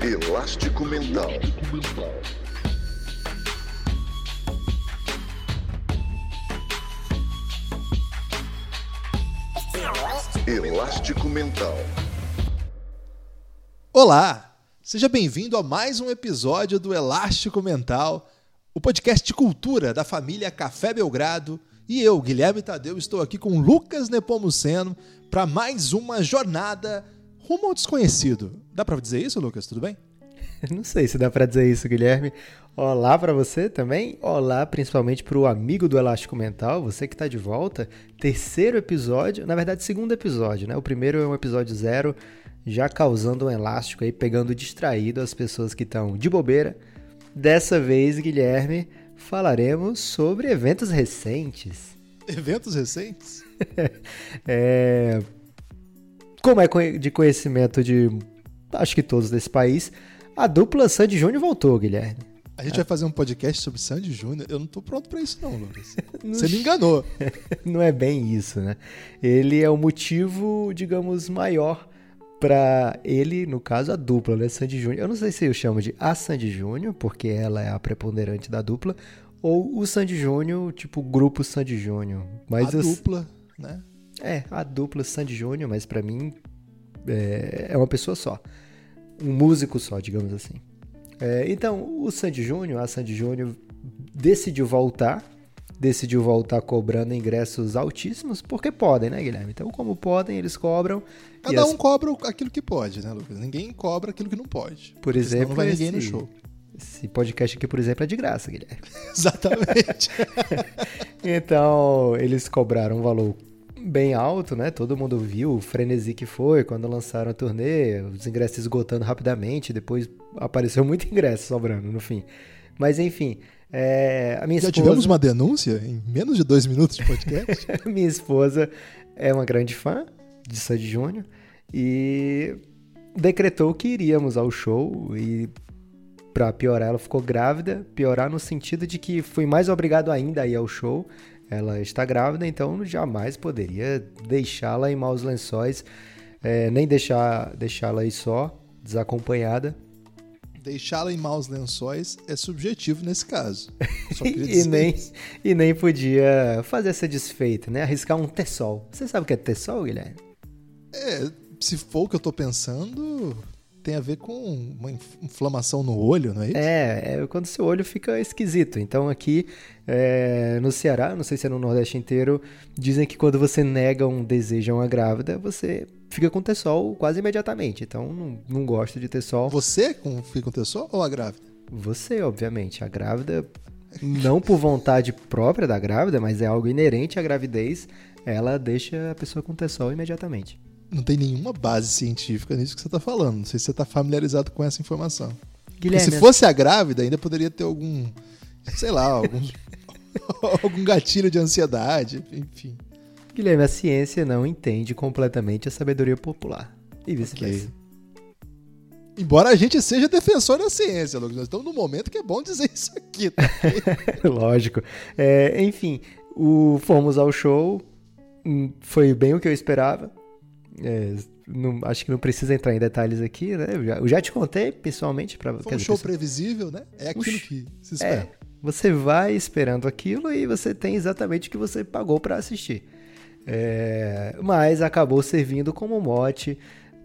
Elástico Mental. Elástico Mental. Olá! Seja bem-vindo a mais um episódio do Elástico Mental, o podcast de cultura da família Café Belgrado. E eu, Guilherme Tadeu, estou aqui com Lucas Nepomuceno para mais uma jornada rumo ao desconhecido. Dá para dizer isso, Lucas? Tudo bem? Não sei se dá para dizer isso, Guilherme. Olá para você também. Olá, principalmente para o amigo do Elástico Mental, você que está de volta. Terceiro episódio, na verdade, segundo episódio, né? O primeiro é um episódio zero, já causando um elástico aí, pegando distraído as pessoas que estão de bobeira. Dessa vez, Guilherme, falaremos sobre eventos recentes. Eventos recentes? é, como é de conhecimento de acho que todos desse país, a dupla Sandy Júnior voltou, Guilherme. A gente vai fazer um podcast sobre Sandy Júnior. Eu não tô pronto para isso, não, Lucas. Você me enganou. não é bem isso, né? Ele é o motivo, digamos, maior para ele, no caso, a dupla, né? Sandy Júnior. Eu não sei se eu chamo de a Sandy Júnior, porque ela é a preponderante da dupla, ou o Sandy Júnior, tipo, grupo Sandy Júnior. Mas a dupla, né? É, a dupla Sandy Júnior, mas para mim é, é, uma pessoa só. Um músico só, digamos assim. É, então, o Sandy Júnior, a Sandy Júnior decidiu voltar, decidiu voltar cobrando ingressos altíssimos, porque podem, né, Guilherme? Então, como podem, eles cobram. Cada um as... cobra aquilo que pode, né, Lucas? Ninguém cobra aquilo que não pode. Por exemplo, não vai ninguém no show. Esse podcast aqui, por exemplo, é de graça, Guilherme. Exatamente. então, eles cobraram um valor bem alto, né? Todo mundo viu o frenesi que foi quando lançaram a turnê, os ingressos esgotando rapidamente, depois apareceu muito ingresso sobrando no fim. Mas enfim, é, a minha Já esposa... tivemos uma denúncia em menos de dois minutos de podcast? minha esposa é uma grande fã de Sandy Júnior e decretou que iríamos ao show e para piorar ela ficou grávida, piorar no sentido de que fui mais obrigado ainda a ir ao show ela está grávida, então jamais poderia deixá-la em maus lençóis, é, nem deixar deixá-la aí só, desacompanhada. Deixá-la em maus lençóis é subjetivo nesse caso. e, nem, e nem podia fazer essa desfeita, né? Arriscar um tessol. Você sabe o que é tessol, Guilherme? É, se for o que eu tô pensando, tem a ver com uma inflamação no olho, não é isso? É, é quando seu olho fica esquisito. Então aqui é, no Ceará, não sei se é no Nordeste inteiro, dizem que quando você nega um desejo a uma grávida, você fica com tessol quase imediatamente. Então não, não gosto de tessol. Você fica com tessol ou a grávida? Você, obviamente. A grávida, não por vontade própria da grávida, mas é algo inerente à gravidez, ela deixa a pessoa com tessol imediatamente não tem nenhuma base científica nisso que você está falando. Não sei se você está familiarizado com essa informação. Guilherme, se fosse a grávida, ainda poderia ter algum, sei lá, algum, algum gatilho de ansiedade, enfim. Guilherme, a ciência não entende completamente a sabedoria popular. E vice-versa. Okay. Embora a gente seja defensor da ciência, Lucas, nós estamos num momento que é bom dizer isso aqui. Tá? Lógico. É, enfim, o, fomos ao show, hum, foi bem o que eu esperava. É, não, acho que não precisa entrar em detalhes aqui, né? Eu já, eu já te contei pessoalmente para Foi um show previsível, né? É aquilo que se espera. É, você vai esperando aquilo e você tem exatamente o que você pagou para assistir. É, mas acabou servindo como mote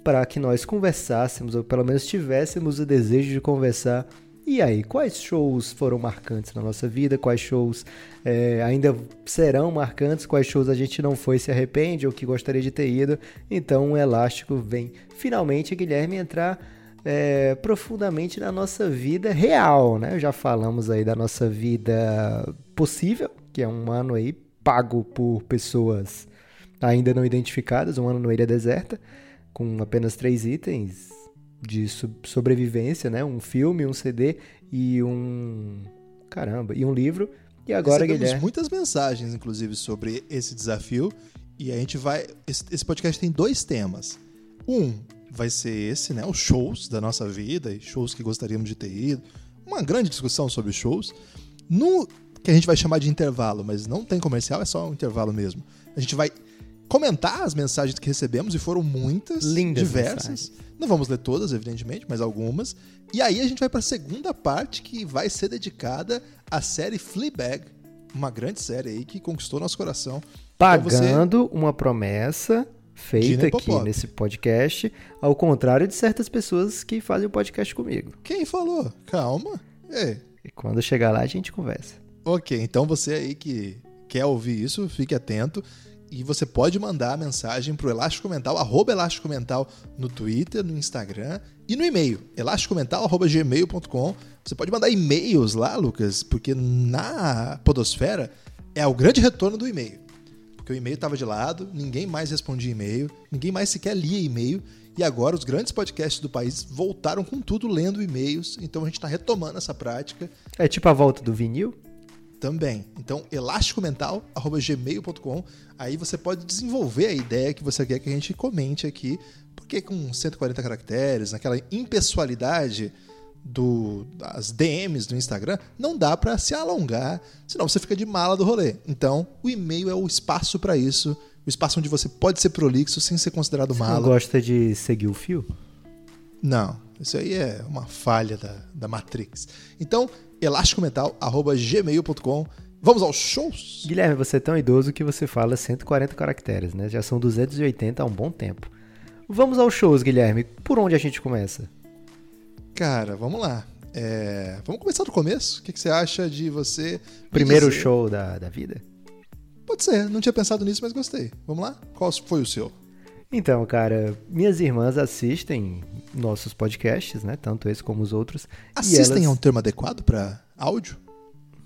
para que nós conversássemos, ou pelo menos tivéssemos o desejo de conversar e aí, quais shows foram marcantes na nossa vida? Quais shows é, ainda serão marcantes? Quais shows a gente não foi se arrepende ou que gostaria de ter ido? Então, o Elástico vem finalmente, Guilherme, entrar é, profundamente na nossa vida real, né? Já falamos aí da nossa vida possível, que é um ano aí pago por pessoas ainda não identificadas, um ano no Ilha Deserta, com apenas três itens de sobrevivência, né? Um filme, um CD e um caramba, e um livro. E agora, Recebemos Guilherme, muitas mensagens inclusive sobre esse desafio e a gente vai esse, podcast tem dois temas. Um vai ser esse, né, os shows da nossa vida e shows que gostaríamos de ter ido. Uma grande discussão sobre shows. No que a gente vai chamar de intervalo, mas não tem comercial, é só um intervalo mesmo. A gente vai comentar as mensagens que recebemos, e foram muitas, Lindas diversas. mensagens. Não vamos ler todas, evidentemente, mas algumas. E aí a gente vai para a segunda parte, que vai ser dedicada à série Fleabag, uma grande série aí que conquistou nosso coração. Então você- Pagando uma promessa feita aqui nesse podcast, ao contrário de certas pessoas que fazem o podcast comigo. Quem falou? Calma. É. E quando chegar lá, a gente conversa. Ok, então você aí que quer ouvir isso, fique atento. E você pode mandar a mensagem pro Elástico Mental, arroba Elástico Mental no Twitter, no Instagram e no e-mail, elasticomental.gmail.com. Você pode mandar e-mails lá, Lucas, porque na podosfera é o grande retorno do e-mail. Porque o e-mail estava de lado, ninguém mais respondia e-mail, ninguém mais sequer lia e-mail. E agora os grandes podcasts do país voltaram com tudo lendo e-mails. Então a gente está retomando essa prática É tipo a volta do vinil? Também. Então, elasticomental.gmail.com. Aí você pode desenvolver a ideia que você quer que a gente comente aqui, porque com 140 caracteres, naquela impessoalidade do, das DMs do Instagram, não dá para se alongar, senão você fica de mala do rolê. Então, o e-mail é o espaço para isso, o espaço onde você pode ser prolixo sem ser considerado Você não mala. gosta de seguir o fio? Não, isso aí é uma falha da, da Matrix. Então, elasticomental.gmail.com. Vamos aos shows? Guilherme, você é tão idoso que você fala 140 caracteres, né? Já são 280 há um bom tempo. Vamos aos shows, Guilherme. Por onde a gente começa? Cara, vamos lá. É, Vamos começar do começo? O que, que você acha de você. me Primeiro dizer- show da, da vida? Pode ser, não tinha pensado nisso, mas gostei. Vamos lá? Qual foi o seu? Então, cara, minhas irmãs assistem nossos podcasts, né? Tanto esse como os outros. Assistem elas... a um termo adequado para áudio?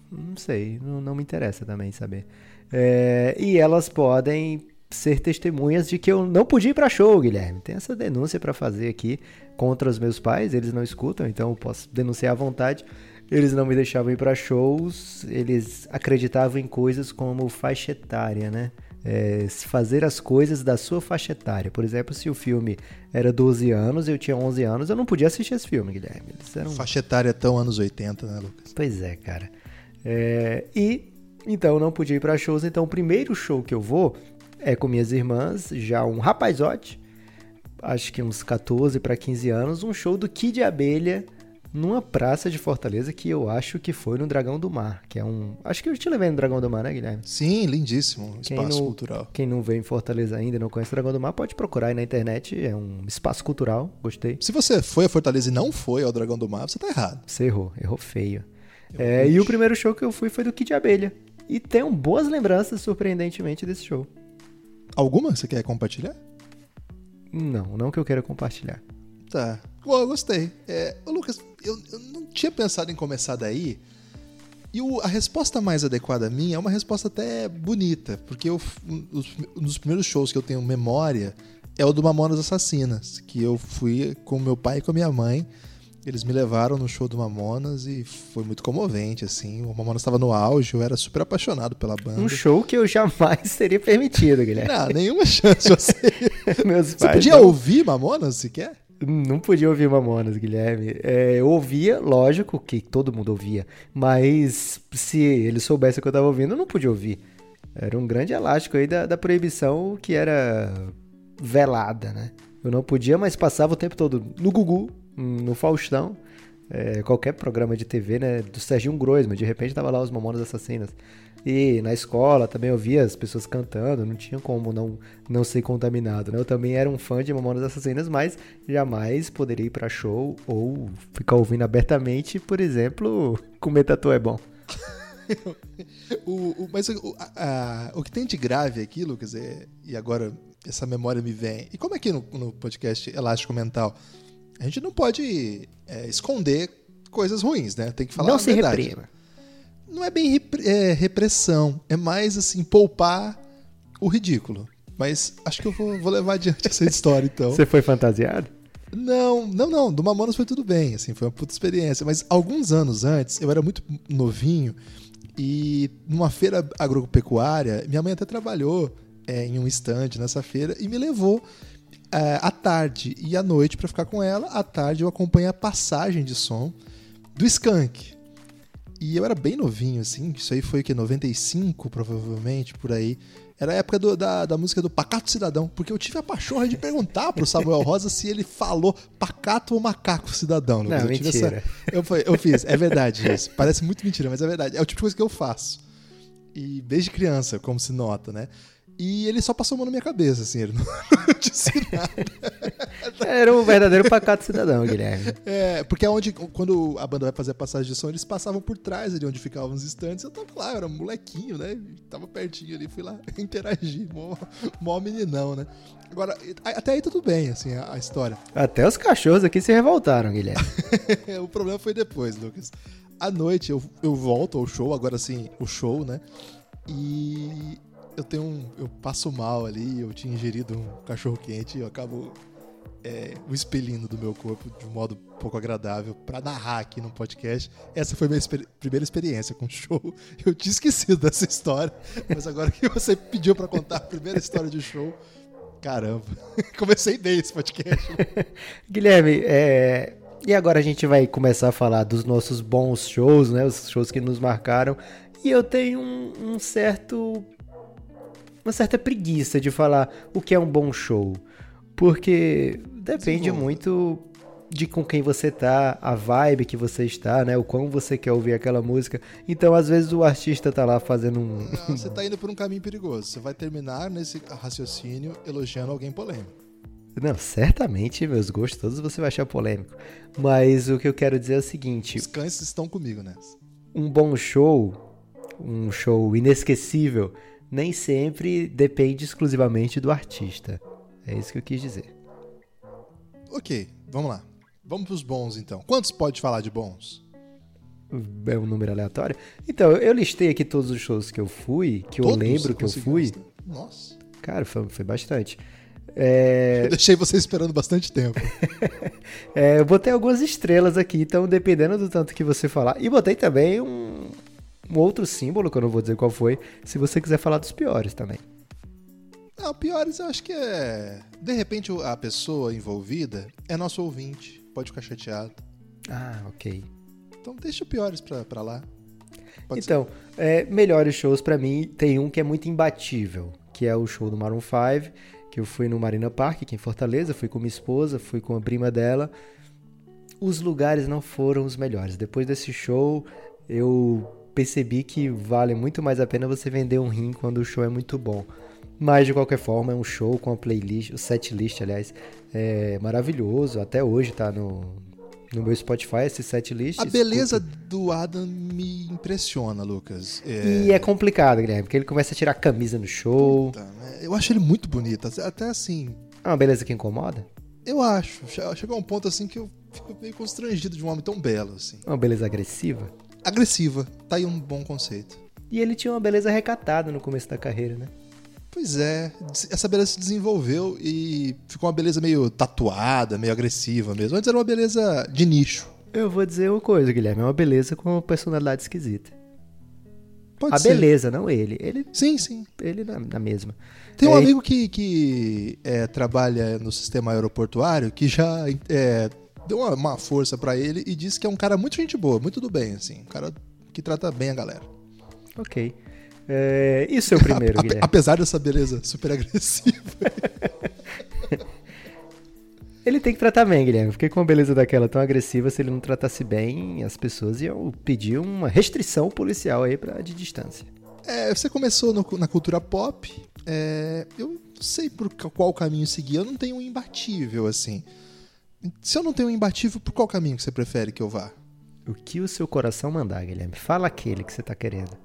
Não sei, não, não me interessa também saber. É, e elas podem ser testemunhas de que eu não podia ir pra show, Guilherme. Tem essa denúncia pra fazer aqui contra os meus pais, eles não escutam, então eu posso denunciar à vontade. Eles não me deixavam ir pra shows, eles acreditavam em coisas como faixa etária, né? É, fazer as coisas da sua faixa etária. Por exemplo, se o filme era 12 anos, eu tinha 11 anos, eu não podia assistir esse filme, Guilherme. Eles eram Faixa etária tão anos 80, né, Lucas? Pois é, cara. É, e então eu não podia ir pra shows, então o primeiro show que eu vou é com minhas irmãs, já um rapazote, acho que uns 14 para 15 anos, um show do Kid Abelha numa praça de Fortaleza que eu acho que foi no Dragão do Mar, que é um, acho que eu te levei no Dragão do Mar, né, Guilherme? Sim, lindíssimo. Quem Espaço não- cultural. Quem não veio em Fortaleza ainda e não conhece o Dragão do Mar, pode procurar aí na internet, é um espaço cultural, gostei. Se você foi a Fortaleza e não foi ao Dragão do Mar, você tá errado. Você errou, errou feio. É, e o primeiro show que eu fui foi do Kid Abelha. E tenho boas lembranças, surpreendentemente, desse show. Alguma você quer compartilhar? Não, não que eu queira compartilhar. Tá. Bom, eu gostei. É, ô, Lucas, eu, eu não tinha pensado em começar daí. E o- a resposta mais adequada minha é uma resposta até bonita, porque eu, um dos, um dos primeiros shows que eu tenho memória é o do Mamonas Assassinas, que eu fui com meu pai e com a minha mãe. Eles me levaram no show do Mamonas e foi muito comovente, assim. O Mamonas estava no auge, eu era super apaixonado pela banda. Um show que eu jamais teria permitido, Guilherme. Não, nenhuma chance. Você, Meus você pais podia não, ouvir Mamonas sequer? Não podia ouvir Mamonas, Guilherme. É, eu ouvia, lógico que todo mundo ouvia, mas se eles soubessem o que eu tava ouvindo, eu não podia ouvir. Era um grande elástico aí da, da proibição que era velada, né? Eu não podia, mas passava o tempo todo no Gugu, no Faustão, é, qualquer programa de TV, né? Do Serginho Groisman, de repente tava lá os Mamonas Assassinas. E na escola também eu via as pessoas cantando, não tinha como não, não ser contaminado, né? Eu também era um fã de Mamonas Assassinas, mas jamais poderia ir pra show ou ficar ouvindo abertamente, por exemplo, comer tatu é bom. O, o- mas o, a- a- o que tem de grave aqui, Lucas, é, e agora essa memória me vem. E como é que no, no podcast Elástico Mental, a gente não pode é, esconder coisas ruins, né? Tem que falar não a se verdade. reprima. Não é bem repre- é, repressão, é mais assim, poupar o ridículo. Mas acho que eu vou, vou levar adiante essa história, então. Você foi fantasiado? Não, não, não. Do Mamonas foi tudo bem, assim, foi uma puta experiência. Mas alguns anos antes, eu era muito novinho e numa feira agropecuária, minha mãe até trabalhou é, em um stand nessa feira e me levou é, à tarde e à noite pra ficar com ela. À tarde eu acompanhei a passagem de som do Skank. E eu era bem novinho, assim, isso aí foi o que? 95, provavelmente, por aí. Era a época do- da, da música do Pacato Cidadão, porque eu tive a pachorra de perguntar pro Samuel Rosa se ele falou pacato ou macaco cidadão. Lucas. Não, eu mentira. eu, fa- eu fiz, é verdade isso. Parece muito mentira, mas é verdade. É o tipo de coisa que eu faço. E desde criança, como se nota, né? E ele só passou a mão na minha cabeça, assim, ele não, não disse nada. Era um verdadeiro pacato cidadão, Guilherme. É, porque é onde, quando a banda vai fazer a passagem de som, eles passavam por trás ali onde ficavam os estantes. Eu tava lá, eu era um molequinho, né? Tava pertinho ali, fui lá interagir. Mó, mó meninão, né? Agora, até aí tudo bem, assim, a, a história. Até os cachorros aqui se revoltaram, Guilherme. o problema foi depois, Lucas. À noite eu, eu volto ao show, agora sim, o show, né? E eu tenho um. Eu passo mal ali, eu tinha ingerido um cachorro quente e eu acabo é, o expelindo do meu corpo de um modo pouco agradável pra narrar aqui no podcast. Essa foi minha exper- primeira experiência com o show. Eu tinha esquecido dessa história, mas agora que você pediu pra contar a primeira história de show, caramba, comecei bem esse podcast. Guilherme, é, e agora a gente vai começar a falar dos nossos bons shows, né? Os shows que nos marcaram. E eu tenho um, um certo. Uma certa preguiça de falar o que é um bom show. Porque depende Desenvolva. muito muito de com quem você tá, a vibe que você está, né? O quão você quer ouvir aquela música. Então, às vezes, o artista tá lá fazendo um. Não, você tá indo por um caminho perigoso. Você vai terminar nesse raciocínio elogiando alguém polêmico. Não, certamente, meus gostos todos você vai achar polêmico. Mas o que eu quero dizer é o seguinte: Os cães estão comigo nessa. um bom show, um show inesquecível, nem sempre depende exclusivamente do artista. É isso que eu quis dizer. Ok, vamos lá. Vamos pros bons então. Quantos pode falar de bons? É um número aleatório? Então, eu listei aqui todos os shows que eu fui, que eu Todos lembro você que eu fui. Nossa. Cara, foi, foi bastante. É, Eu deixei você esperando bastante tempo. é, eu botei algumas estrelas aqui, então dependendo do tanto que você falar. E botei também um, um outro símbolo, que eu não vou dizer qual foi, se você quiser falar dos piores também. Não, piores eu acho que é. De repente a pessoa envolvida é nosso ouvinte. Pode ficar chateado. Ah, ok. Então deixa o piores pra, pra lá. Pode então, é, melhores shows pra mim, tem um que é muito imbatível, que é o show do Maroon 5, que eu fui no Marina Park, aqui em Fortaleza, fui com minha esposa, fui com a prima dela. Os lugares não foram os melhores. Depois desse show, eu percebi que vale muito mais a pena você vender um rim quando o show é muito bom. Mas de qualquer forma, é um show com a playlist, o set list, aliás, é maravilhoso. Até hoje tá no, no meu Spotify esse set list. A beleza do Adam me impressiona, Lucas. E é complicado, Guilherme, porque ele começa a tirar a camisa no show. Puta, né? Eu acho ele muito bonito. Até assim, É uma beleza que incomoda? eu acho. Che- Chegou a um ponto assim que eu fico meio constrangido de um homem tão belo, assim. É uma beleza agressiva? Agressiva. Tá aí um bom conceito. E ele tinha uma beleza recatada no começo da carreira, né? Pois é, essa beleza se desenvolveu e ficou uma beleza meio tatuada, meio agressiva mesmo. Antes era uma beleza de nicho. Eu vou dizer uma coisa, Guilherme, é uma beleza com uma personalidade esquisita. Pode a ser. beleza, não ele. Ele, Sim, sim. ele na, na mesma. Tem um É, amigo que, que é, trabalha no sistema aeroportuário que já é, deu uma, uma força pra ele e disse que é um cara muito gente boa, muito do bem, assim. Um cara que trata bem a galera. Ok. É, e o seu primeiro, A- a- Guilherme? apesar dessa beleza super agressiva. Ele tem que tratar bem, Guilherme, porque com uma beleza daquela tão agressiva, se ele não tratasse bem, as pessoas iam pedir uma restrição policial aí pra, de distância. É, você começou no- na cultura pop. é, eu não sei por qual caminho seguir. Eu não tenho um imbatível, assim. Se eu não tenho um imbatível, por qual caminho que você prefere que eu vá? O que o seu coração mandar, Guilherme? Fala aquele que você tá querendo.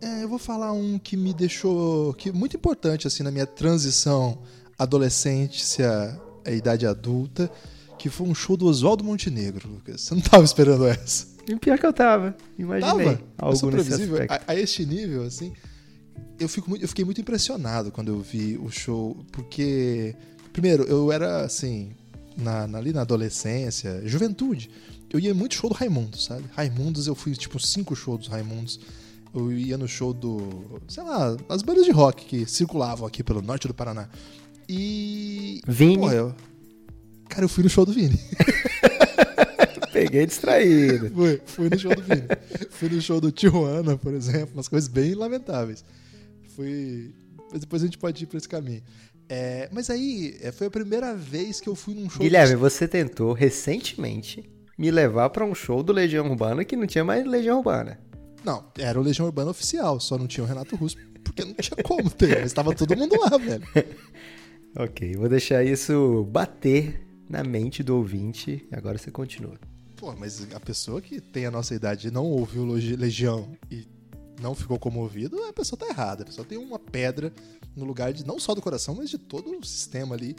É, eu vou falar um que me deixou. que é muito importante, assim, na minha transição adolescência à idade adulta, que foi um show do Oswaldo Montenegro, Lucas. Você não tava esperando essa. E o pior que eu tava, imaginei. Tava? Algo previsível. A, a este nível, assim. Eu, fico eu fiquei muito impressionado quando eu vi o show, porque. Primeiro, eu era assim. Na, na- ali na adolescência, juventude, eu ia muito show do Raimundos, sabe? Raimundos, eu fui tipo cinco shows dos Raimundos. Eu ia no show do. sei lá, as bandas de rock que circulavam aqui pelo norte do Paraná. E. Vini. Porra, eu. Cara, eu fui no show do Vini. Peguei distraído. Fui, fui no show do Vini. fui no show do Tijuana, por exemplo, umas coisas bem lamentáveis. Fui. mas depois a gente pode ir pra esse caminho. É, mas aí, é, foi a primeira vez que eu fui num show. Guilherme, você tentou recentemente me levar pra um show do Legião Urbana que não tinha mais Legião Urbana. Não, era o Legião Urbana oficial, só não tinha o Renato Russo, porque não tinha como ter, mas tava todo mundo lá, velho. Ok, vou deixar isso bater na mente do ouvinte. Agora você continua. Pô, mas a pessoa que tem a nossa idade e não ouviu Legião e não ficou comovido, a pessoa tá errada. A pessoa tem uma pedra no lugar de não só do coração, mas de todo o sistema ali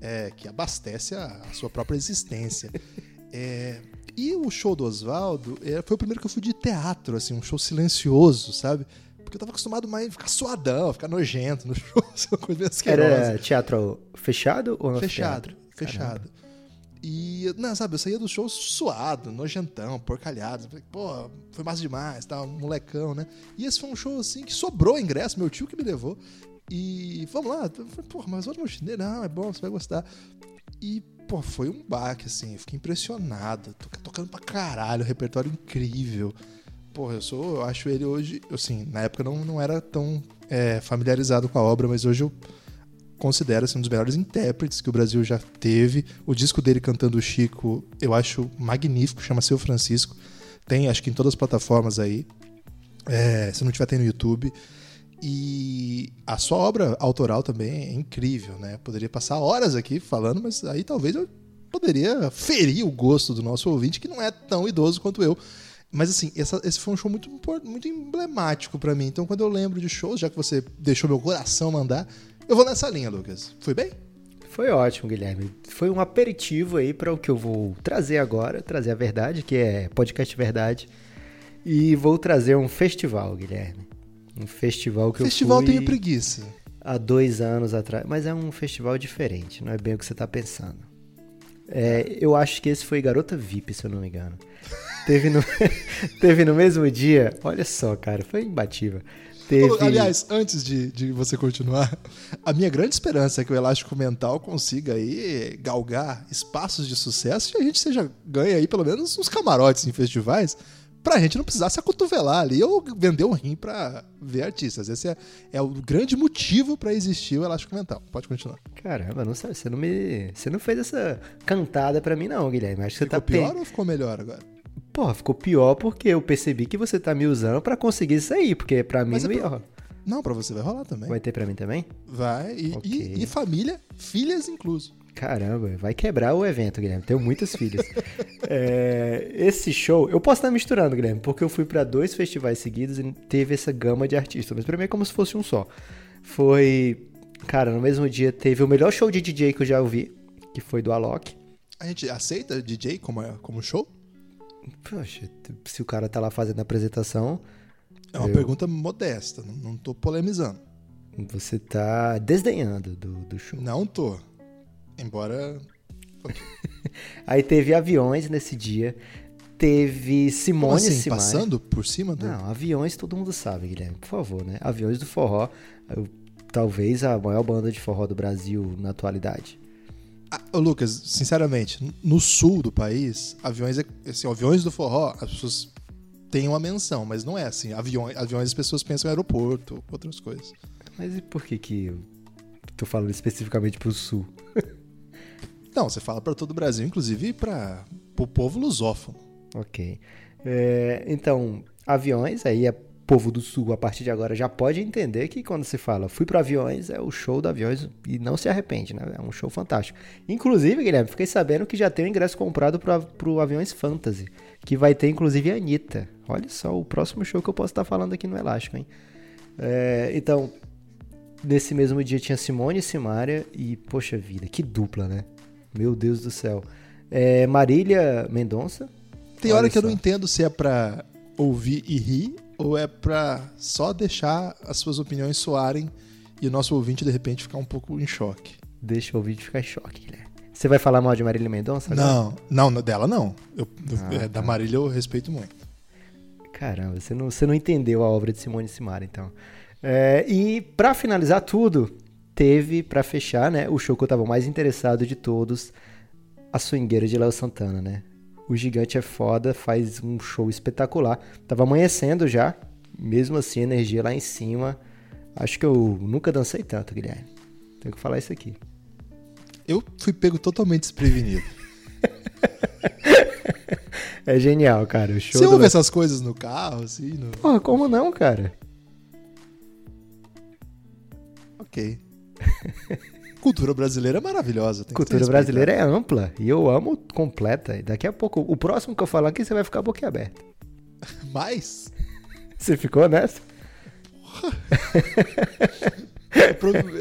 é, que abastece a, a sua própria existência. É, e o show do Oswaldo é, foi o primeiro que eu fui de teatro, assim, um show silencioso, sabe? Porque eu tava acostumado mais a ficar suadão, ficar nojento no show, assim, uma coisa meio asquerosa. Era teatro fechado ou Fechado, anfiteatro? fechado. E, não, sabe, eu saía do show suado, nojentão, porcalhado. Pô, foi massa demais, tá, molecão, né? E esse foi um show, assim, que sobrou ingresso, meu tio que me levou. E vamos lá, eu falei, pô, mas olha o não, é bom, você vai gostar. E, pô, foi um baque, assim, eu fiquei impressionado. Tô tocando pra caralho, repertório incrível. Pô, eu sou, eu acho ele hoje, assim, na época não, não era tão é, familiarizado com a obra, mas hoje eu considero assim, um dos melhores intérpretes que o Brasil já teve. O disco dele cantando o Chico, eu acho magnífico, chama Seu Francisco. Tem, acho que em todas as plataformas aí. É, se não tiver, tem no YouTube. E a sua obra autoral também é incrível, né? Poderia passar horas aqui falando, mas aí talvez eu poderia ferir o gosto do nosso ouvinte, que não é tão idoso quanto eu. Mas assim, essa- esse foi um show muito, muito emblemático pra mim. Então, quando eu lembro de shows, já que você deixou meu coração mandar, eu vou nessa linha, Lucas. Foi bem? Foi ótimo, Guilherme. Foi um aperitivo aí para o que eu vou trazer agora, trazer a verdade, que é podcast Verdade. E vou trazer um festival, Guilherme. Um festival que Festival eu fui tenho preguiça. há dois anos atrás, mas é um festival diferente, não é bem o que você tá pensando. É, eu acho que esse foi Garota VIP, se eu não me engano. Teve no, teve no mesmo dia, olha só, cara, foi imbatível. Teve... Ô, Aliás, antes de, de você continuar, a minha grande esperança é que o Elástico Mental consiga aí galgar espaços de sucesso e a gente seja ganhe aí pelo menos uns camarotes em festivais pra gente não precisar se acotovelar ali ou vender um rim pra ver artistas. Esse é, é o grande motivo pra existir o Elástico Mental. Pode continuar. Caramba, não sabe, você não me, você não fez essa cantada pra mim não, Guilherme. Acho que você Ficou tá pior pen- ou ficou melhor agora? Porra, ficou pior porque eu percebi que você tá me usando pra conseguir isso aí, porque pra mim Mas não é ia pra- rolar. Não, pra você vai rolar também. Vai ter pra mim também? Vai. E, Ok. e- e família, filhas incluso. Caramba, vai quebrar o evento, Guilherme. Tenho muitas filhas. É, esse show, eu posso estar misturando, Guilherme, porque eu fui pra dois festivais seguidos e teve essa gama de artistas, mas pra mim é como se fosse um só. Foi, cara, no mesmo dia teve o melhor show de DJ que eu já ouvi, que foi do Alok. A gente aceita DJ como, como show? Poxa, se o cara tá lá fazendo a apresentação, É uma Eu- pergunta modesta, não, não tô polemizando. você tá desdenhando do, do show. Não tô. Embora. Aí teve aviões nesse dia, teve Como Simone assim, passando por cima do. Não, aviões todo mundo sabe, Guilherme, por favor, né? Aviões do forró, eu- talvez a maior banda de forró do Brasil na atualidade. Ah, Lucas, sinceramente, no sul do país, aviões, é- assim, aviões do forró, as pessoas têm uma menção, mas não é assim. Aviões, aviões as pessoas pensam em aeroporto, outras coisas. Mas e por que que eu tô falando especificamente pro sul? Não, você fala pra todo o Brasil, inclusive para o povo lusófono. Ok. É, então, aviões, aí é povo do sul, a partir de agora já pode entender que quando se fala fui pro aviões, é o show do aviões e não se arrepende, né? É um show fantástico. Inclusive, Guilherme, fiquei sabendo que já tem o ingresso comprado pro, pro Aviões Fantasy, que vai ter inclusive a Anitta. Olha só, o próximo show que eu posso estar falando aqui no Elástico, hein? É, então, nesse mesmo dia tinha Simone e Simária e, poxa vida, que dupla, né? Meu Deus do céu. É, Marília Mendonça. Tem hora que eu só. não entendo se é pra ouvir e rir ou é pra só deixar as suas opiniões soarem e o nosso ouvinte de repente ficar um pouco em choque. Deixa o vídeo ficar em choque, Guilherme. Você vai falar mal de Marília Mendonça? Não, não, dela não. Eu- eu- Ah, é, Da tá. Marília eu respeito muito. Caramba, você não, você não entendeu a obra de Simone Simara, então. É, e pra finalizar tudo, teve, pra fechar, né, o show que eu tava mais interessado de todos, a swingueira de Léo Santana, né? O gigante é foda, faz um show espetacular. Tava amanhecendo já, mesmo assim, energia lá em cima. Acho que eu nunca dancei tanto, Guilherme. Tenho que falar isso aqui. Eu fui pego totalmente desprevenido. É genial, cara. O show Você do... ouve essas coisas no carro, assim? No... Porra, como não, cara? Ok. Cultura brasileira é maravilhosa. Cultura brasileira é ampla e eu amo completa. E daqui a pouco, o próximo que eu falar aqui, você vai ficar boquiaberto. Mas, Você ficou nessa?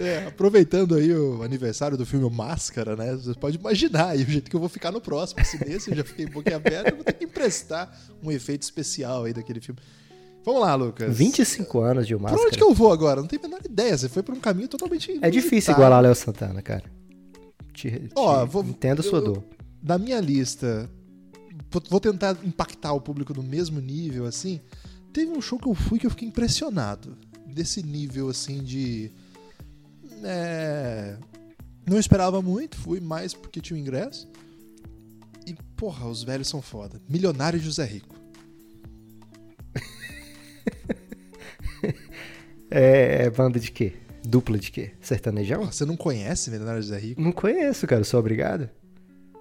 é, aproveitando aí o aniversário do filme Máscara, né? Você pode imaginar aí o jeito que eu vou ficar no próximo. Se nesse eu já fiquei boquiaberto, eu vou ter que emprestar um efeito especial aí daquele filme. Vamos lá, Lucas. 25 anos de Por máscara. onde que eu vou agora? Não tenho a menor ideia. Você foi por um caminho totalmente É difícil igualar Léo Santana, cara. Te, te Ó, vou- entendo sua eu- dor. na minha lista, vou- tentar impactar o público no mesmo nível, assim. Teve um show que eu fui que eu fiquei impressionado. Desse nível, assim, de. É, não esperava muito, fui mais porque tinha o ingresso. E, porra, os velhos são foda. Milionário e José Rico. É, é banda de quê? Dupla de quê? Sertanejão? Você não conhece Milionário e José Rico? Não conheço, cara. Sou obrigado.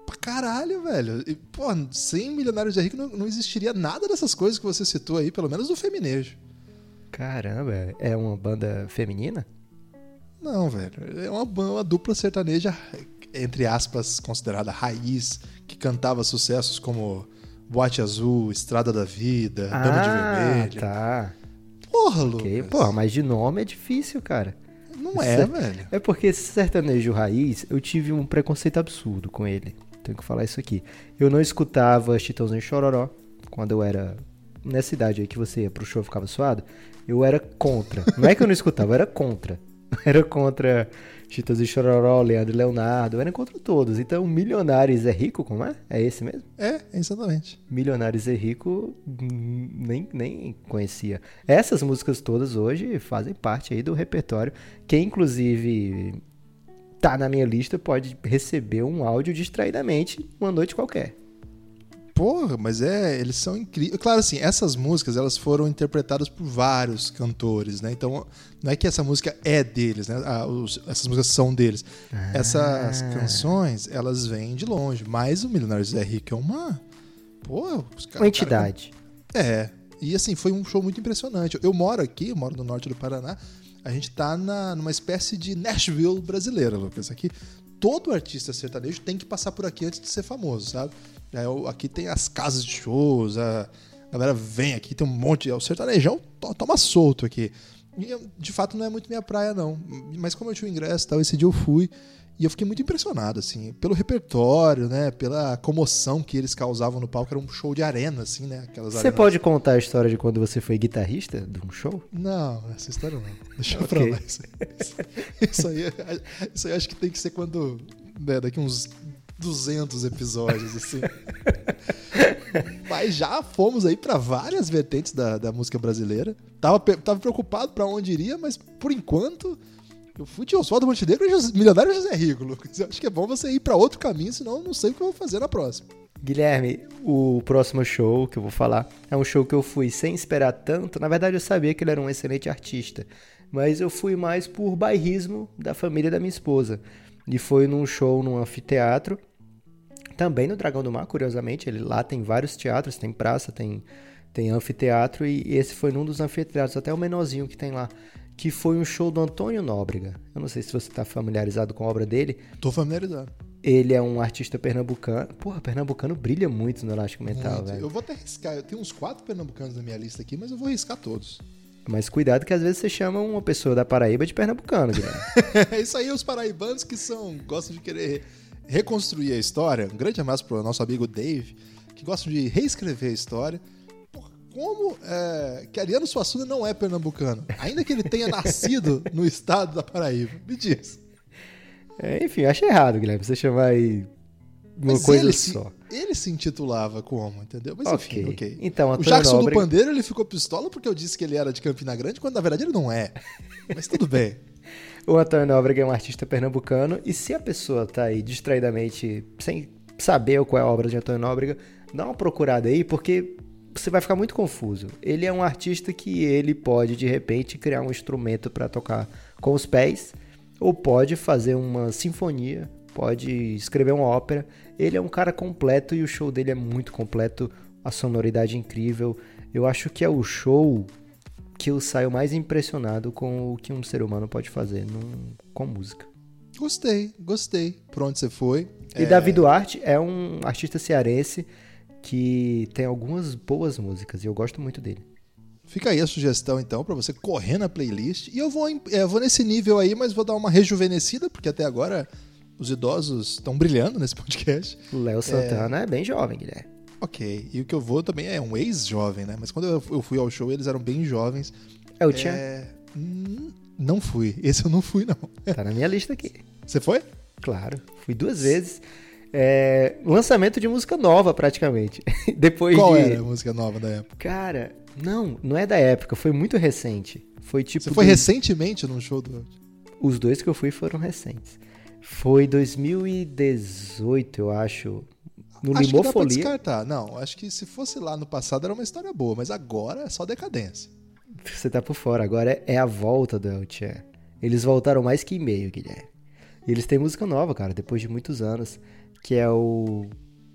Pra caralho, velho. E, pô, sem Milionário e José Rico não, não existiria nada dessas coisas que você citou aí, pelo menos do feminejo. Caramba, é uma banda feminina? Não, velho. É uma, uma dupla sertaneja, entre aspas, considerada raiz, que cantava sucessos como Boate Azul, Estrada da Vida, Dama de Vermelho. tá. Porra, Lucas. Porra, mas de nome é difícil, cara. Não é, velho. É porque esse sertanejo raiz, eu tive um preconceito absurdo com ele. Tenho que falar isso aqui. Eu não escutava Chitãozinho Chororó quando eu era nessa idade aí que você ia pro show e ficava suado. Eu era contra. Não é que eu não escutava, eu era contra. Eu era contra Chitãozinho e Chororó, Leandro e Leonardo, eu era contra todos. Então, Milionários é rico, como é? É esse mesmo? É, exatamente. Milionários é rico, hum, nem, nem conhecia. Essas músicas todas hoje fazem parte aí do repertório, que inclusive tá na minha lista, pode receber um áudio distraidamente uma noite qualquer. Porra, mas é, eles são incríveis. Claro, assim, essas músicas elas foram interpretadas por vários cantores, né? Então, não é que essa música é deles, né? Ah, os- essas músicas são deles. Essas canções, elas vêm de longe. Mas o Milionário Zé Rico é uma. Pô, os caras. Uma entidade. É. E assim, foi um show muito impressionante. Eu moro aqui, eu moro no norte do Paraná. A gente tá na, numa espécie de Nashville brasileira, Lucas. Aqui, todo artista sertanejo tem que passar por aqui antes de ser famoso, sabe? É, aqui tem as casas de shows, a galera vem aqui, tem um monte. O sertanejão to- toma solto aqui. E, de fato, não é muito minha praia, não. Mas como eu tinha o ingresso e tal, esse dia eu fui. E eu fiquei muito impressionado, assim, pelo repertório, né? Pela comoção que eles causavam no palco. Era um show de arena, assim, né? Aquelas Você arenas pode contar a história de quando você foi guitarrista de um show? não, essa história não. Deixa eu Ok. pra lá. Isso, aí- isso aí, isso aí acho que tem que ser quando. né, daqui uns 200 episódios, assim. Mas já fomos aí pra várias vertentes da, da música brasileira. Tava, tava preocupado pra onde iria, mas por enquanto. Eu fui de Oswaldo Montenegro e Milionário José Rico. Eu acho que é bom você ir pra outro caminho, senão eu não sei o que eu vou fazer na próxima. Guilherme, o próximo show que eu vou falar é um show que eu fui sem esperar tanto. Na verdade, eu sabia que ele era um excelente artista, mas eu fui mais por bairrismo da família da minha esposa. E foi num show num anfiteatro, também no Dragão do Mar, curiosamente. Ele lá tem vários teatros, tem praça, tem, tem anfiteatro, e esse foi num dos anfiteatros, até o menorzinho que tem lá. Que foi um show do Antônio Nóbrega. Eu não sei se você está familiarizado com a obra dele. Tô familiarizado. Ele é um artista pernambucano. Porra, pernambucano brilha muito no Elástico Mental, Muito. velho. Eu vou até riscar. Eu tenho uns quatro pernambucanos na minha lista aqui, mas eu vou riscar todos. Mas cuidado que às vezes você chama uma pessoa da Paraíba de pernambucano, Guilherme. É isso aí, os paraibanos que são gostam de querer reconstruir a história. Um grande abraço pro nosso amigo Dave, que gosta de reescrever a história. Como é, que Ariano Suassuna não é pernambucano? Ainda que ele tenha nascido no estado da Paraíba. Me diz. É, enfim, eu acho errado, Guilherme, você chamar aí uma Mas coisa ele se, só. ele se intitulava como, entendeu? Mas enfim, Ok. Então, o Jackson Nóbrega- do Pandeiro, ele ficou pistola porque eu disse que ele era de Campina Grande, quando na verdade ele não é. Mas tudo bem. O Antônio Nóbrega é um artista pernambucano, e se a pessoa tá aí distraidamente, sem saber qual é a obra de Antônio Nóbrega, dá uma procurada aí, porque você vai ficar muito confuso. Ele é um artista que ele pode de repente criar um instrumento para tocar com os pés, ou pode fazer uma sinfonia, pode escrever uma ópera. Ele é um cara completo e o show dele é muito completo, a sonoridade é incrível. Eu acho que é o show que eu saio mais impressionado com o que um ser humano pode fazer num, com música. Gostei, gostei. Por onde você foi? E é... Davi Duarte é um artista cearense que tem algumas boas músicas e eu gosto muito dele. Fica aí a sugestão, então, para você correr na playlist. E eu vou, é, eu vou nesse nível aí, mas vou dar uma rejuvenescida, porque até agora os idosos estão brilhando nesse podcast. Léo Santana é... é bem jovem, Guilherme. Ok, e o que eu vou também é um ex-jovem, né? Mas quando eu fui ao show, eles eram bem jovens. É o Tchan? É... Não fui. Esse eu não fui, não. Tá na minha lista aqui. Você foi? Claro, fui duas vezes. É, lançamento de música nova, praticamente. Depois Qual de... era a música nova da época? Cara, não, não é da época, foi muito recente. Foi tipo. Você foi do... recentemente num show do. Os dois que eu fui foram recentes. Foi 2018, eu acho. No acho Limofolia. Que dá pra descartar. Não, acho que se fosse lá no passado era uma história boa, mas agora é só decadência. Você tá por fora, agora é a volta do El Eles voltaram mais que e-mail, Guilherme. E eles têm música nova, cara, depois de muitos anos, que é o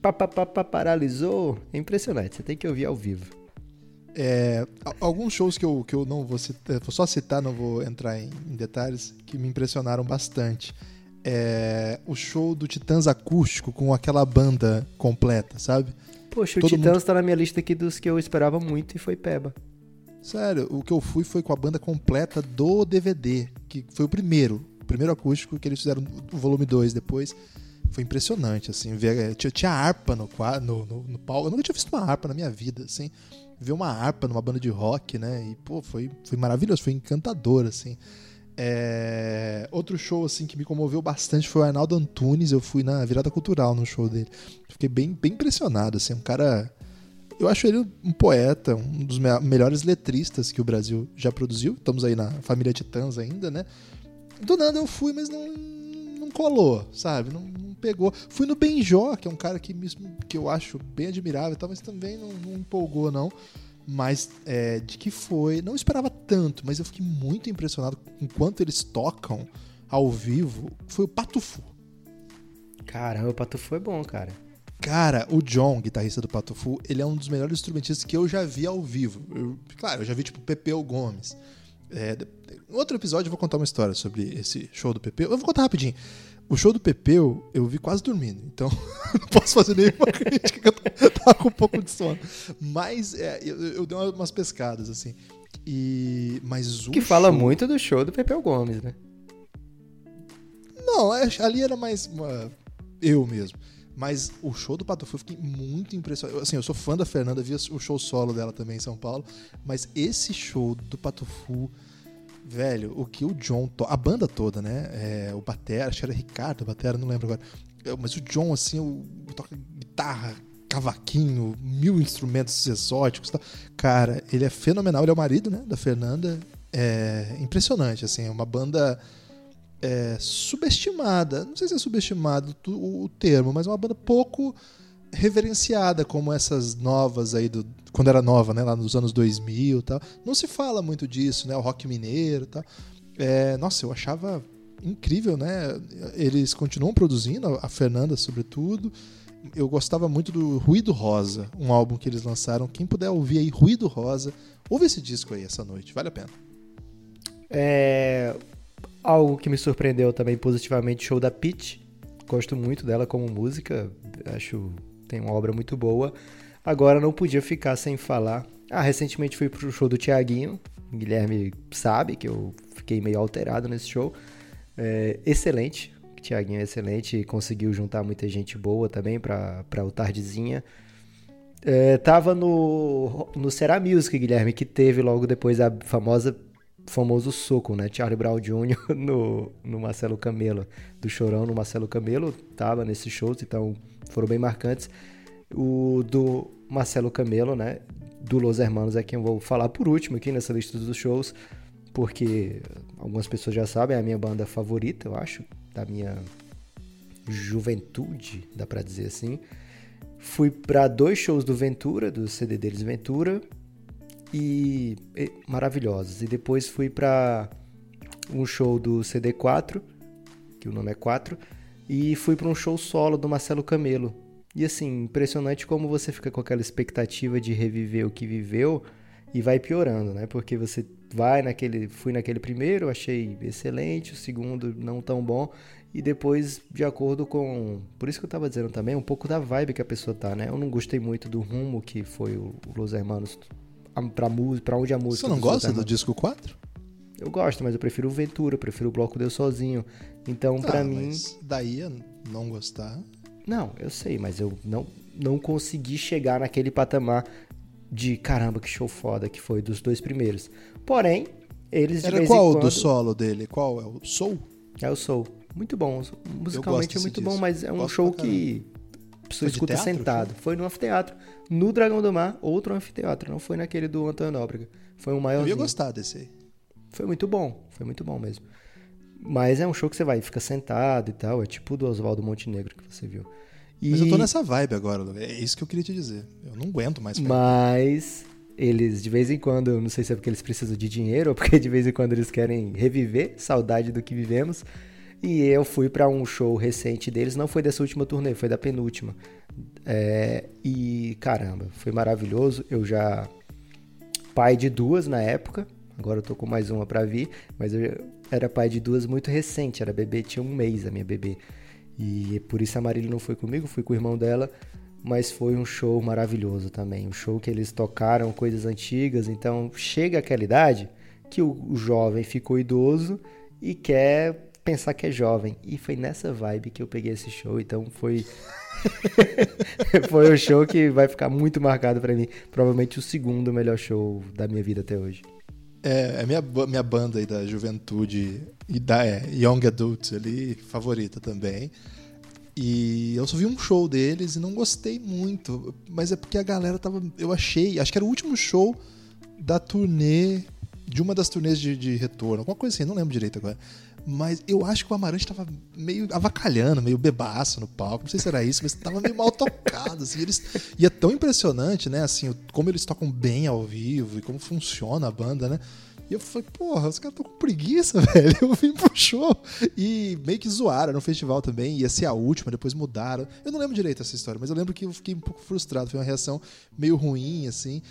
Papapá Paralisou. É impressionante, você tem que ouvir ao vivo. É, alguns shows que eu, que eu não vou citar, vou só citar, não vou entrar em, em detalhes, que me impressionaram bastante é, o show do Titãs acústico com aquela banda completa, sabe? Poxa, Todo o Titãs mundo... tá na minha lista aqui dos que eu esperava muito e foi Peba. Sério, o que eu fui foi com a banda completa do DVD, que foi o primeiro, o primeiro acústico que eles fizeram o volume 2 depois. Foi impressionante, assim, ver, é, tinha, tinha harpa no, no, no, no palco. Eu nunca tinha visto uma harpa na minha vida, assim. Ver uma harpa numa banda de rock, né? E, pô, foi, foi maravilhoso, foi encantador, assim. É... Outro show assim que me comoveu bastante foi o Arnaldo Antunes. Eu fui na virada cultural no show dele. Fiquei bem, bem impressionado. Assim, um cara. Eu acho ele um poeta, um dos me melhores letristas que o Brasil já produziu. Estamos aí na família Titãs ainda, né? Do nada eu fui, mas não colou, sabe? Não, não pegou. Fui no Benjó, que é um cara que, me, que eu acho bem admirável, tal, mas também não, não empolgou, não mas é, de que foi. Não esperava tanto, mas eu fiquei muito impressionado com quanto eles tocam ao vivo. Foi o Patufu. Caramba, o Patufu é bom, cara. Cara, o John, guitarrista do Patufu, ele é um dos melhores instrumentistas que eu já vi ao vivo. Eu, claro, eu já vi tipo Pepeu Gomes. É, outro episódio eu vou contar uma história sobre esse show do Pepeu. Eu vou contar rapidinho. O show do Pepeu eu vi quase dormindo, então não posso fazer nenhuma crítica que eu tava com um pouco de sono. Mas é, eu, eu, dei umas pescadas, assim. E, mas que fala muito do show do Pepeu Gomes, né? Não, é, ali era mais uma, eu mesmo. Mas o show do Patufu eu fiquei muito impressionado. Assim, eu sou fã da Fernanda, vi o show solo dela também em São Paulo. Mas esse show do Patufu velho, o que o John. To... A banda toda, né? É, o Batera, acho que era Ricardo, Batera, não lembro agora. É, mas o John, assim, o, toca guitarra, cavaquinho, mil instrumentos exóticos. Tá? Cara, ele é fenomenal. Ele é o marido, né? Da Fernanda. É impressionante, assim. É uma banda é, subestimada. Não sei se é subestimado o, o termo, mas é uma banda pouco reverenciada como essas novas aí do quando era nova, né, lá nos anos 2000 tal. Não se fala muito disso, né, o rock mineiro, tal. É, nossa, eu achava incrível, né? Eles continuam produzindo, a Fernanda sobretudo. Eu gostava muito do Ruído Rosa, um álbum que eles lançaram. Quem puder ouvir aí Ruído Rosa, ouve esse disco aí essa noite, vale a pena. É algo que me surpreendeu também positivamente, show da Peach. Gosto muito dela como música, acho tem uma obra muito boa. Agora não podia ficar sem falar. Ah, recentemente fui pro show do Tiaguinho. Guilherme sabe que eu fiquei meio alterado nesse show. É, excelente. Tiaguinho é excelente conseguiu juntar muita gente boa também para o Tardezinha. É, tava no, no Será Music, Guilherme, que teve logo depois a famosa famoso soco, né? Charlie Brown Jr. no, no Marcelo Camelo, do Chorão no Marcelo Camelo, tava nesses shows, então foram bem marcantes. O do Marcelo Camelo, né? Do Los Hermanos é quem eu vou falar por último aqui nessa lista dos shows, porque algumas pessoas já sabem, é a minha banda favorita, eu acho, da minha juventude, dá pra dizer assim. Fui para dois shows do Ventura, do CD deles Ventura, e, e maravilhosos. E depois fui para um show do CD4, que o nome é 4, e fui para um show solo do Marcelo Camelo. E assim, impressionante como você fica com aquela expectativa de reviver o que viveu e vai piorando, né? Porque você vai naquele, fui naquele primeiro, achei excelente, o segundo não tão bom, e depois de acordo com, por isso que eu tava dizendo também, um pouco da vibe que a pessoa tá, né? Eu não gostei muito do rumo que foi o Los Hermanos pra, pra onde a música Você não gosta do disco 4? Eu gosto, mas eu prefiro o Ventura, eu prefiro o Bloco Deu Sozinho. Então, tá, para mim. daí a não gostar. Não, eu sei, mas eu não, não consegui chegar naquele patamar de caramba, que show foda que foi dos dois primeiros. Porém, eles de Era vez qual em quando... do solo dele? Qual? É o Soul? É o Soul. Muito bom. Musicalmente é muito disso. bom, mas é um Gosto show pra que pessoa Foi escuta teatro, sentado. foi? Foi no anfiteatro. No Dragão do Mar, outro anfiteatro. Não foi naquele do Antônio Nóbrega. Foi um Eu ia gostar desse aí. Foi muito bom. Foi muito bom mesmo. Mas é um show que você vai, fica sentado e tal. É tipo o do Oswaldo Montenegro que você viu. E... Mas eu tô nessa vibe agora, é isso que eu queria te dizer. Eu não aguento mais. ficar- Mas eles, de vez em quando, não sei se é porque eles precisam de dinheiro ou porque de vez em quando eles querem reviver saudade do que vivemos. E eu fui pra um show recente deles, não foi dessa última turnê, foi da penúltima. É, e caramba, foi maravilhoso. Eu já. Pai de duas na época, agora eu tô com mais uma pra vir, mas eu era pai de duas muito recente, era bebê, tinha um mês a minha bebê. E por isso a Marília não foi comigo, fui com o irmão dela mas foi um show maravilhoso também. Um show que eles tocaram coisas antigas, então chega aquela idade que o, o jovem ficou idoso e quer pensar que é jovem. E foi nessa vibe que eu peguei esse show, então foi. foi um show que vai ficar muito marcado pra mim. Provavelmente o segundo melhor show da minha vida até hoje. É, é minha, minha banda aí da juventude e da é, Young Adults ali, favorita também. E eu só vi um show deles e não gostei muito. Mas é porque a galera tava. Eu achei. Acho que era o último show da turnê. De uma das turnês de, de retorno. Alguma coisa assim, não lembro direito agora. Mas eu acho que o Amarante tava meio avacalhando, meio bebaço no palco. Não sei se era isso, mas tava meio mal tocado. Assim, eles... E é tão impressionante, né? Assim, como eles tocam bem ao vivo e como funciona a banda, né? E eu falei, porra, os caras estão com preguiça, velho. Eu vim pro show. E meio que zoaram no festival também. Ia ser a última, depois mudaram. Eu não lembro direito essa história, mas eu lembro que eu fiquei um pouco frustrado. Foi uma reação meio ruim, assim.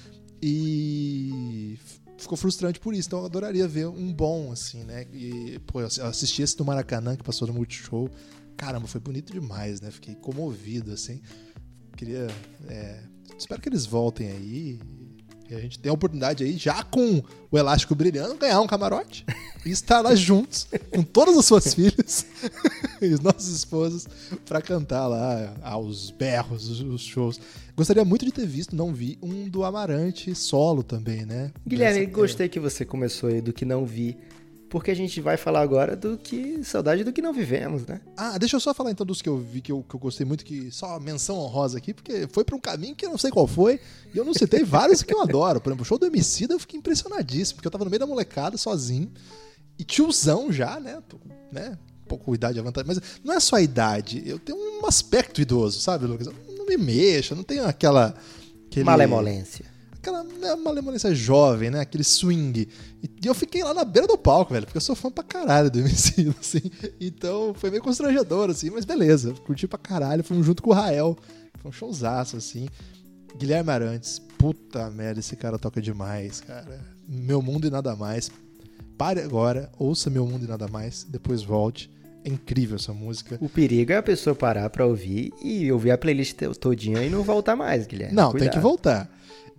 E ficou frustrante por isso. Então eu adoraria ver um bom, assim, né? E, pô, eu assisti esse do Maracanã que passou no Multishow. Caramba, foi bonito demais, né? Fiquei comovido, assim. Queria. é, espero que eles voltem aí. E a gente tem a oportunidade aí, já com o elástico brilhando, ganhar um camarote e estar lá juntos, com todas as suas filhas e os nossos esposos, pra cantar lá aos berros os, shows. Gostaria muito de ter visto, não vi, um do Amarante solo também, né? Guilherme, gostei que você começou aí do que não vi. Porque a gente vai falar agora do que. Saudade do que não vivemos, né? Ah, deixa eu só falar então dos que eu vi, que eu, que eu gostei muito, que só menção honrosa aqui, porque foi pra um caminho que eu não sei qual foi, e eu não citei vários que eu adoro. Por exemplo, o show do Emicida eu fiquei impressionadíssimo, porque eu tava no meio da molecada, sozinho, e tiozão já, né? Tô, né? Um pouco idade avançada, mas não é só a idade, eu tenho um aspecto idoso, sabe, Lucas? Eu não me mexa, não tenho aquela... Aquele, Malemolência. Aquela né, malemolência jovem, né? Aquele swing. E eu fiquei lá na beira do palco, velho, porque eu sou fã pra caralho do MC, assim. Então foi meio constrangedor, assim, mas beleza. Curti pra caralho. Fomos junto com o Rael. Foi um showzaço, assim. Guilherme Arantes, puta merda, esse cara toca demais, cara. Meu Mundo e Nada Mais. Pare agora, ouça Meu Mundo e Nada Mais, depois volte. É incrível essa música. O perigo é a pessoa parar pra ouvir e ouvir a playlist todinha e não voltar mais, Guilherme. Não, tem Cuidado. que voltar.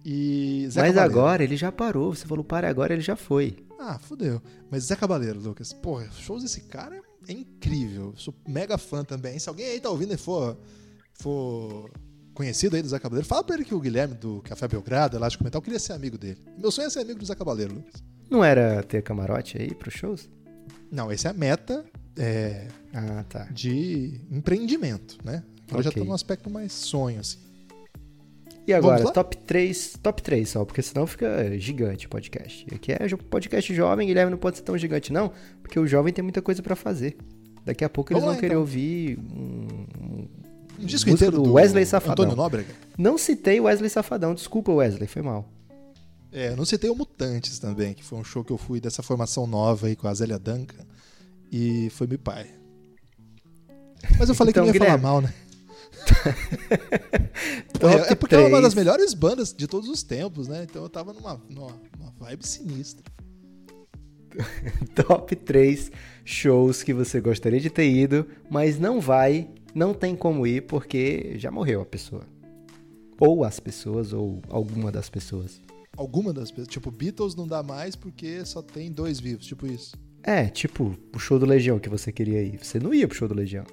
E Zé Mas Cabaleiro. agora ele já parou. Você falou para agora, ele já foi. Ah, fodeu. Mas Zé Cabaleiro, Lucas, porra, shows desse cara é incrível. Sou mega fã também. Se alguém aí tá ouvindo e for, for conhecido aí do Zé Cabaleiro, fala pra ele que o Guilherme do Café Belgrado, Elástico Mental, queria ser amigo dele. Meu sonho é ser amigo do Zé Cabaleiro, Lucas. Não era ter camarote aí pros shows? Não, essa é a meta é, Ah, tá. de empreendimento, né? Agora já Ok. tá num aspecto mais sonho, assim. E agora, top 3, top 3 só, porque senão fica gigante o podcast. Aqui é podcast jovem, Guilherme não pode ser tão gigante não, porque o jovem tem muita coisa pra fazer. Daqui a pouco eles Vamos vão lá, querer então. ouvir um, um- Um disco inteiro do Wesley Safadão. Antônio Nóbrega. Não citei Wesley Safadão, desculpa Wesley, foi mal. É, eu não citei o Mutantes também, que foi um show que eu fui dessa formação nova aí com a Zélia Duncan. E foi meu pai. Mas eu falei Então, que não ia Guilherme, falar mal, né? É, é porque é uma 3. das melhores bandas de todos os tempos, né? Então eu tava numa, numa, numa vibe sinistra. Top 3 shows que você gostaria de ter ido, mas não vai, não tem como ir porque já morreu a pessoa. Ou as pessoas, ou alguma das pessoas. Alguma das pessoas. Tipo, Beatles não dá mais porque só tem dois vivos. Tipo isso. É, tipo, o show do Legião que você queria ir. Você não ia pro show do Legião.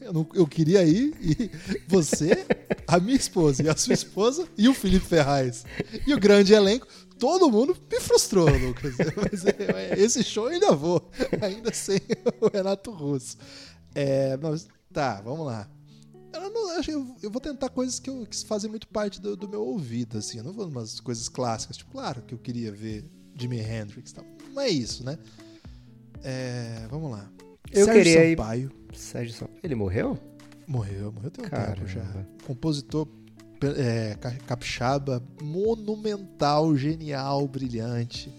Eu, não- eu queria ir e você, a minha esposa e a sua esposa e o Felipe Ferraz. E o grande elenco, todo mundo me frustrou, Lucas. Mas é, esse show eu ainda vou, ainda sem o Renato Russo. É, tá, vamos lá. Eu, não, eu, eu vou tentar coisas que, eu, que fazem muito parte do, do meu ouvido, assim. Eu não vou umas coisas clássicas. Tipo, claro que eu queria ver Jimi Hendrix tal. Não é isso, né? É, vamos lá. Eu Sérgio queria ir- Sampaio. Sérgio São... Ele morreu? Morreu, morreu tem um Caramba. tempo já. Compositor é, ca- capixaba, monumental, genial, brilhante.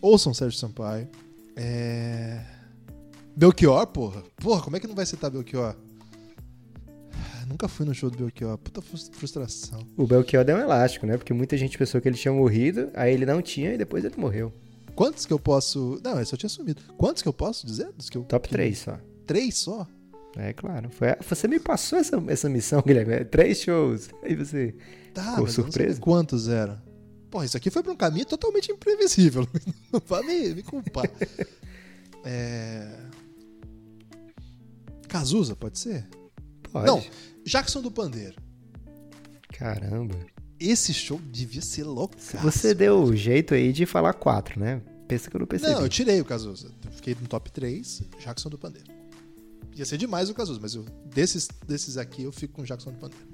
Ouçam Sérgio Sampaio. É... Belchior, porra. Porra, como é que não vai citar Belchior? Ah, Nunca fui no show do Belchior. Puta frus- frustração. O Belchior deu um elástico, né? Porque muita gente pensou que ele tinha morrido, aí ele não tinha e depois ele morreu. Quantos que eu posso. Não, eu tinha sumido. Quantos que eu posso dizer? Dos que eu... Top que- 3 só. Três só? É claro. Foi Você me passou essa, essa missão, Guilherme. É Três shows. Aí você. Tá, Ficou sabia quantos eram. Pô, isso aqui foi pra um caminho totalmente imprevisível. Não vai me, me culpar. É... Cazuza, pode ser? Pode. Não, Jackson do Pandeiro. Caramba. Esse show devia ser louco. Você deu o jeito aí de falar quatro, né? Pensa que eu não percebi. Não, eu tirei o Cazuza. Fiquei no top 3, Jackson do Pandeiro. Ia ser demais o Cazuza, mas eu, desses, desses aqui eu fico com o Jackson do Pandeiro.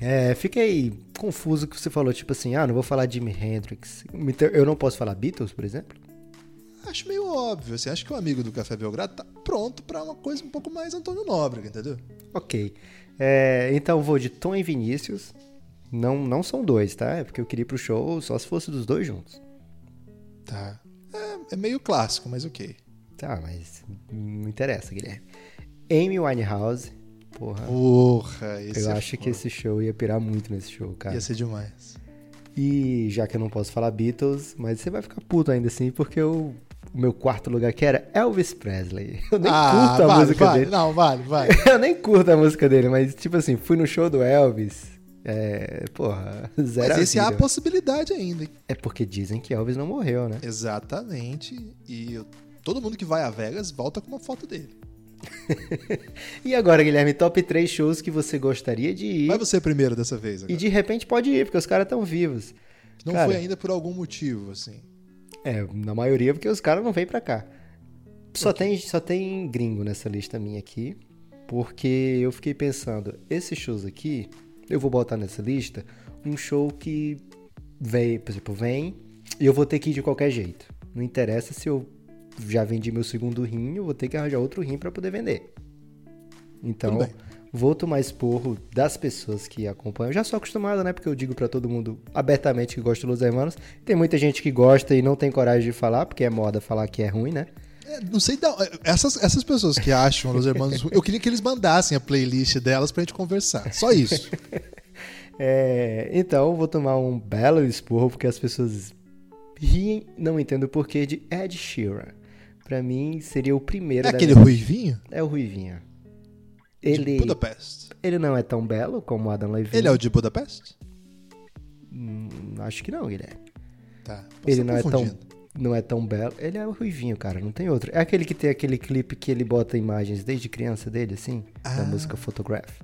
É, fiquei confuso que você falou, tipo assim, ah, não vou falar Jimi Hendrix. Eu não posso falar Beatles, por exemplo? Acho meio óbvio, assim, acho que o amigo do Café Belgrado tá pronto pra uma coisa um pouco mais Antônio Nóbrega, entendeu? Ok. É, então vou de Tom e Vinícius. Não, não são dois, tá? É porque eu queria ir pro show só se fosse dos dois juntos. Tá. É, é meio clássico, mas ok. Tá, mas não interessa, Guilherme. Amy Winehouse. Porra, Porra, esse eu é acho que esse show ia pirar muito nesse show, cara. Ia ser demais. E já que eu não posso falar Beatles, mas você vai ficar puto ainda assim, porque eu- o meu quarto lugar aqui era Elvis Presley. Eu nem curto a vale, música vale. dele. Não, vale, vale. Eu nem curto a música dele, mas tipo assim, fui no show do Elvis. É, porra, zero Mas esse há a possibilidade ainda. hein? É porque dizem que Elvis não morreu, né? Exatamente. E todo mundo que vai a Vegas volta com uma foto dele. E agora, Guilherme, top 3 shows que você gostaria de ir Vai você primeiro dessa vez. e Agora. de repente pode ir, porque os caras estão vivos. Não Cara, foi ainda por algum motivo, assim. É, na maioria porque os caras não vêm pra cá. Só tem, só tem gringo nessa lista minha aqui, porque eu fiquei pensando, esses shows aqui, eu vou botar nessa lista um show que vem, por exemplo, vem e eu vou ter que ir de qualquer jeito. Não interessa se eu já vendi meu segundo rim, eu vou ter que arranjar outro rim pra poder vender. Então, vou tomar esporro das pessoas que acompanham. Eu já sou acostumado, né? Porque eu digo pra todo mundo abertamente que gosta dos Los Hermanos. Tem muita gente que gosta e não tem coragem de falar, porque é moda falar que é ruim, né? É, não sei da essas, essas pessoas que acham Los Hermanos eu queria que eles mandassem a playlist delas pra gente conversar. Só isso. É, então, vou tomar um belo esporro, porque as pessoas riem, não entendo o porquê, de Ed Sheeran. Pra mim, seria o primeiro É aquele minha- ruivinho? É o Ruivinho. De Ele, Budapest. ele não é tão belo como o Adam Levine. Ele é o de Budapest? Hum, acho que não, Guilherme. Tá. Posso Ele estar não é, tão. Não é tão belo. Ele é o Ruivinho, cara, não tem outro. É aquele que tem aquele clipe que ele bota imagens desde criança dele, assim, da Ah. música Photograph.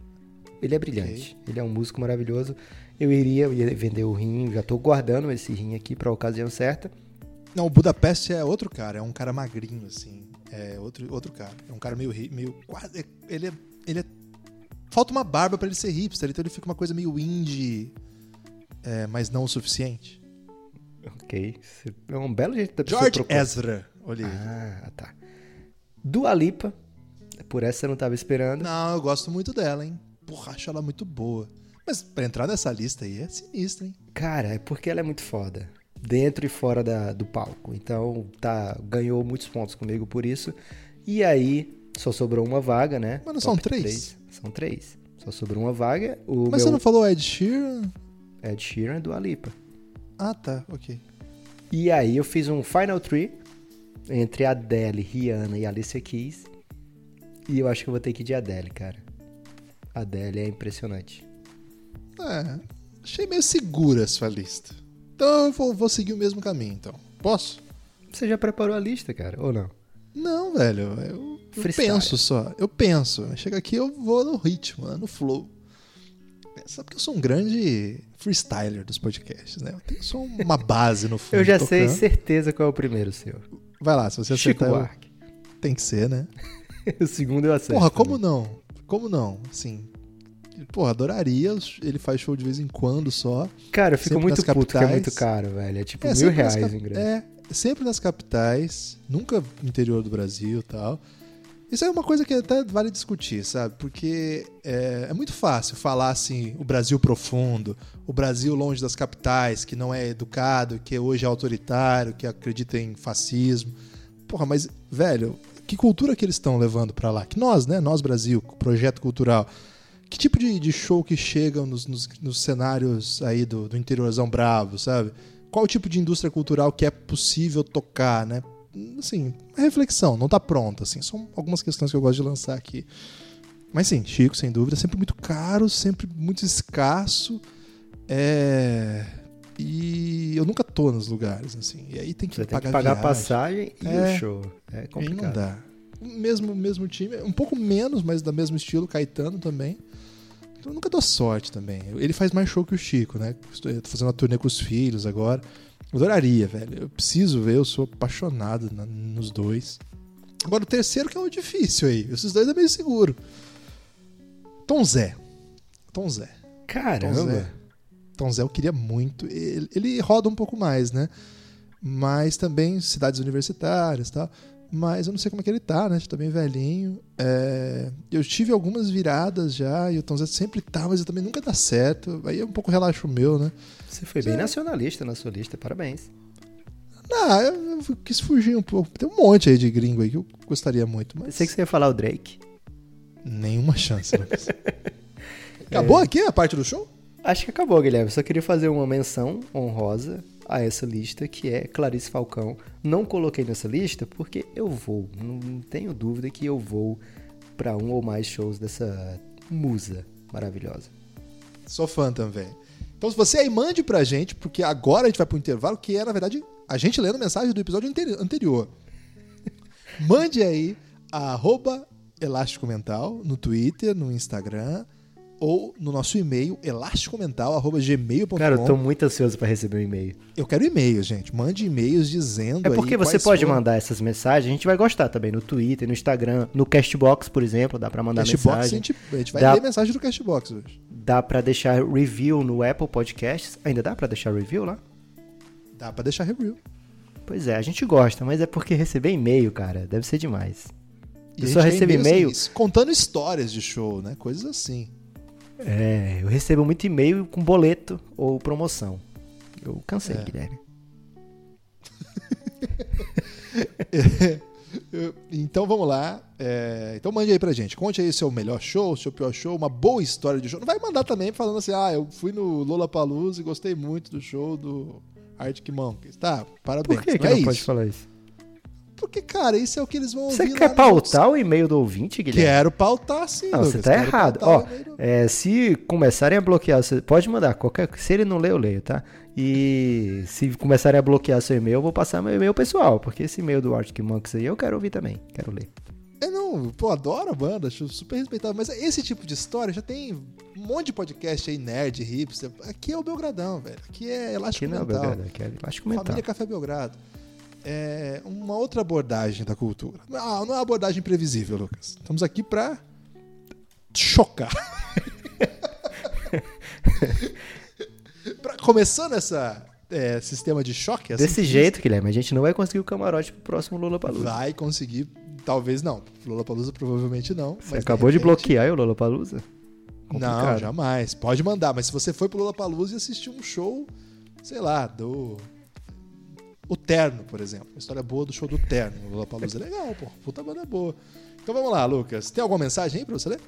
Ele é brilhante. Ele é um músico maravilhoso. Eu iria, eu ia vender o rim, já tô guardando esse rim aqui pra ocasião certa. Não, o Budapest é outro cara, é um cara magrinho, assim. É outro, outro cara. É um cara meio. meio quase, ele é. Ele é. Falta uma barba pra ele ser hipster, então ele fica uma coisa meio indie, é, mas não o suficiente. Ok. É um belo jeito da pessoa George procurar. Ezra. Olha aí. Ah, tá. Dua Lipa. Por essa você não tava esperando. Não, eu gosto muito dela, hein? Porra, acho ela muito boa. Mas pra entrar nessa lista aí é sinistro, hein? Cara, é porque ela é muito foda. Dentro e fora da, do palco. Então, tá, ganhou muitos pontos comigo por isso. E aí, só sobrou uma vaga, né? Mas não são Top três? São três. Só sobrou uma vaga. O Mas você meu não falou Ed Sheeran? Ed Sheeran e Dua Lipa. Ah, tá, ok. E aí eu fiz um Final Three entre Adele, Rihanna e Alicia Keys. E eu acho que eu vou ter que ir de Adele, cara. Adele é impressionante. É, achei meio segura a sua lista. Então eu vou, vou seguir o mesmo caminho, então. Posso? Você já preparou a lista, cara, ou não? Não, velho. Eu, eu penso só. Eu penso. Chega aqui, eu vou no ritmo, né, no flow. Sabe que eu sou um grande freestyler dos podcasts, né? Eu tenho só uma base no fundo. Eu já sei tocando. certeza qual é o primeiro seu. Vai lá, se você Chico acertar, eu- Buarque. tem que ser, né? o segundo eu acerto. Porra, como também. não? Como não? Assim, porra, adoraria. Ele faz show de vez em quando só. Cara, eu fico sempre muito puto que é capitais. muito caro, velho. É tipo É, mil reais cap- o ingresso. É, sempre nas capitais, nunca no interior do Brasil e tal. Isso é uma coisa que até vale discutir, sabe? Porque é, é muito fácil falar assim, o Brasil profundo, o Brasil longe das capitais, que não é educado, que hoje é autoritário, que acredita em fascismo. Porra, mas, velho, que cultura que eles estão levando pra lá? Que nós, né? Nós, Brasil, projeto cultural. Que tipo de, de show que chegam nos, nos- nos cenários aí do, do interiorzão bravo, sabe? Qual tipo de indústria cultural que é possível tocar, né? Assim, reflexão, não tá pronta, assim. São algumas questões que eu gosto de lançar aqui. Mas sim, Chico, sem dúvida, sempre muito caro, sempre muito escasso. É... E eu nunca tô nos lugares, assim. E aí tem que Você tem pagar, que pagar a passagem e É. o show. É Aí não complicado. dá. Mesmo, mesmo time, um pouco menos, mas do mesmo estilo, Caetano também. Então eu nunca dou sorte também. Ele faz mais show que o Chico, né? Estou fazendo uma turnê com os filhos agora. Adoraria, velho. Eu preciso ver, eu sou apaixonado na- nos dois. Agora o terceiro que é o difícil aí. Esses dois é meio seguro. Tom Zé. Tom Zé. Tom Zé. Caramba. Tom Zé eu queria muito. Ele, ele roda um pouco mais, né? Mas também cidades universitárias e tal. Mas eu não sei como é que ele tá, né? Tá bem velhinho. É, Eu tive algumas viradas já, e o Tom Zé sempre tá, mas eu também nunca dá certo. Aí é um pouco relaxo meu, né? Você foi bem nacionalista na sua lista, parabéns. Ah, eu eu quis fugir um pouco. Tem um monte aí de gringo aí que eu gostaria muito, mas Pensei que você ia falar o Drake. nenhuma chance, Lucas. Acabou aqui a parte do show? Acho que acabou, Guilherme. Só queria fazer uma menção honrosa a essa lista, que é Clarice Falcão. Não coloquei nessa lista porque eu vou. Não tenho dúvida que eu vou para um ou mais shows dessa musa maravilhosa. Sou fã também. Então, se você aí mande pra gente, porque agora a gente vai pro intervalo, que é, na verdade, a gente lendo mensagem do episódio anteri- anterior. Mande aí a arroba Elástico Mental no Twitter, no Instagram ou no nosso e-mail elasticomental.gmail.com. Cara, eu tô muito ansioso para receber um e-mail. Eu quero e-mails, gente. Mande e-mails dizendo É porque você pode foram- mandar essas mensagens, a gente vai gostar também no Twitter, no Instagram, no Castbox, por exemplo, dá pra mandar Cashbox, a mensagem. gente, a gente vai Dá- ler mensagem do Cashbox hoje. Dá pra deixar review no Apple Podcasts. Ainda dá pra deixar review lá? Dá pra deixar review. Pois é, a gente gosta, mas é porque receber e-mail, cara, deve ser demais. E Eu a só recebo e-mail. assim, contando histórias de show, né? Coisas assim. É, eu recebo muito e-mail com boleto ou promoção. Eu cansei, É. Guilherme. Eu- Então vamos lá. É, então mande aí pra gente. Conte aí seu melhor show, seu pior show, uma boa história de show. Não vai mandar também falando assim, ah, eu fui no Lollapalooza e gostei muito do show do Arctic Monkeys. Tá, parabéns. Por que, que não é não pode falar isso? Porque, cara, isso é o que eles vão Você ouvir quer nos outros- pautar o e-mail do ouvinte, Guilherme? Quero pautar sim, Não, Lucas. você tá errado. Ó, é, se começarem a bloquear, você pode mandar qualquer. Se ele não lê, eu leio, tá? E se começarem a bloquear seu e-mail, eu vou passar meu e-mail pessoal, porque esse e-mail do Arctic Monkeys aí eu quero ouvir também, quero ler. É, não, pô, adoro a banda, acho super respeitável. Mas esse tipo de história já tem um monte de podcast aí, nerd, hipster. Aqui é o Belgradão, velho. Aqui é Elástico Aqui não é Mental. Belgrado, aqui é Elástico Mental. Família Café Belgrado. É uma outra abordagem da cultura. Ah, não é uma abordagem previsível, Lucas. Estamos aqui pra chocar. Pra- começando essa é, sistema de choque, assim Desse que jeito, Guilherme, a gente não vai conseguir o camarote pro próximo Lula Palusa. vai conseguir. talvez não. Lollapalooza provavelmente não. Você mas acabou de, repente- bloquear o Lollapalooza? Não, Complicado. jamais. Pode mandar, mas se você foi pro Lollapalooza e assistiu um show, sei lá, do... O Terno, por exemplo. Uma história boa do show do Terno. O Lollapalooza é legal, pô. Puta banda boa. Então vamos lá, Lucas. Tem alguma mensagem aí pra você ler?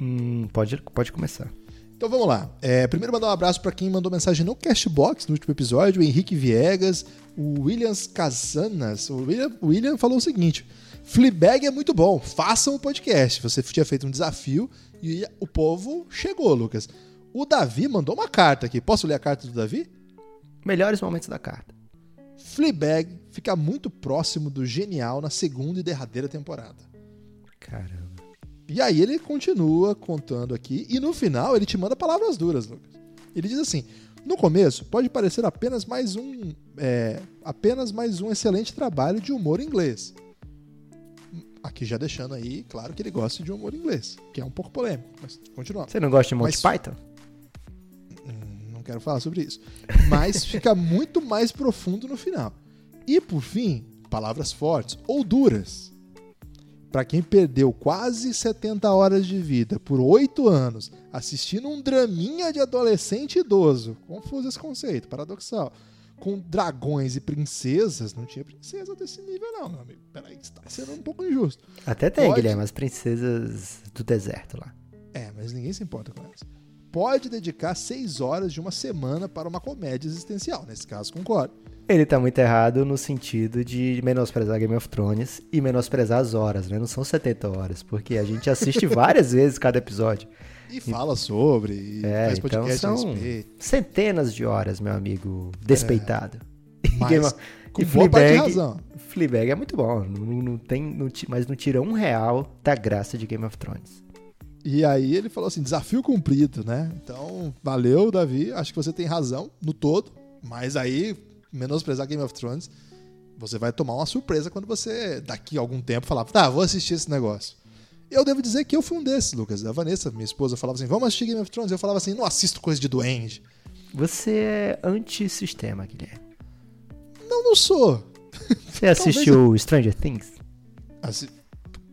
Hum, pode, pode começar. Então vamos lá. É, primeiro mandar um abraço para quem mandou mensagem no Cashbox no último episódio, o Henrique Viegas, o Williams Casanas. O William, o William falou o seguinte: Fleabag é muito bom, façam o podcast. Você tinha feito um desafio e o povo chegou, Lucas. O Davi mandou uma carta aqui. Posso ler a carta do Davi? Melhores momentos da carta. Fleabag fica muito próximo do genial na segunda e derradeira temporada. Caramba. E aí ele continua contando aqui e no final ele te manda palavras duras, Lucas. Ele diz assim: no começo pode parecer apenas mais um é, apenas mais um excelente trabalho de humor inglês. Aqui já deixando aí claro que ele gosta de humor inglês, que é um pouco polêmico, mas continuando. Você não gosta de Monty Mas- Python? Quero falar sobre isso. Mas fica muito mais profundo no final. E por fim, palavras fortes ou duras. Pra quem perdeu quase 70 horas de vida por 8 anos assistindo um draminha de adolescente idoso, confuso esse conceito, paradoxal, com dragões e princesas, não tinha princesa desse nível não, meu amigo. Peraí, você tá sendo um pouco injusto. Até tem, Pode. Guilherme, as princesas do deserto lá. É, mas ninguém se importa com elas. Pode dedicar 6 horas de uma semana para uma comédia existencial, nesse caso concordo. Ele tá muito errado no sentido de menosprezar Game of Thrones e menosprezar as horas, né? Não são 70 horas, porque a gente assiste várias vezes cada episódio. E fala sobre, e É, faz então podcast a são respeito. centenas de horas, meu amigo despeitado. E Mas Game of- com e Fleabag- razão. Fleabag é muito bom, não, não tem, não mas não tira um real da graça de Game of Thrones. E aí ele falou assim, desafio cumprido, né? Então, valeu, Davi. Acho que você tem razão no todo. Mas aí, menosprezar Game of Thrones, você vai tomar uma surpresa quando você, daqui a algum tempo, falar, tá, vou assistir esse negócio. Eu devo dizer que eu fui um desses, Lucas. A Vanessa, minha esposa, falava assim, vamos assistir Game of Thrones. Eu falava assim, não assisto coisa de duende. Você é anti-sistema, Guilherme. Não, não sou. Você assistiu Stranger Things? Assi-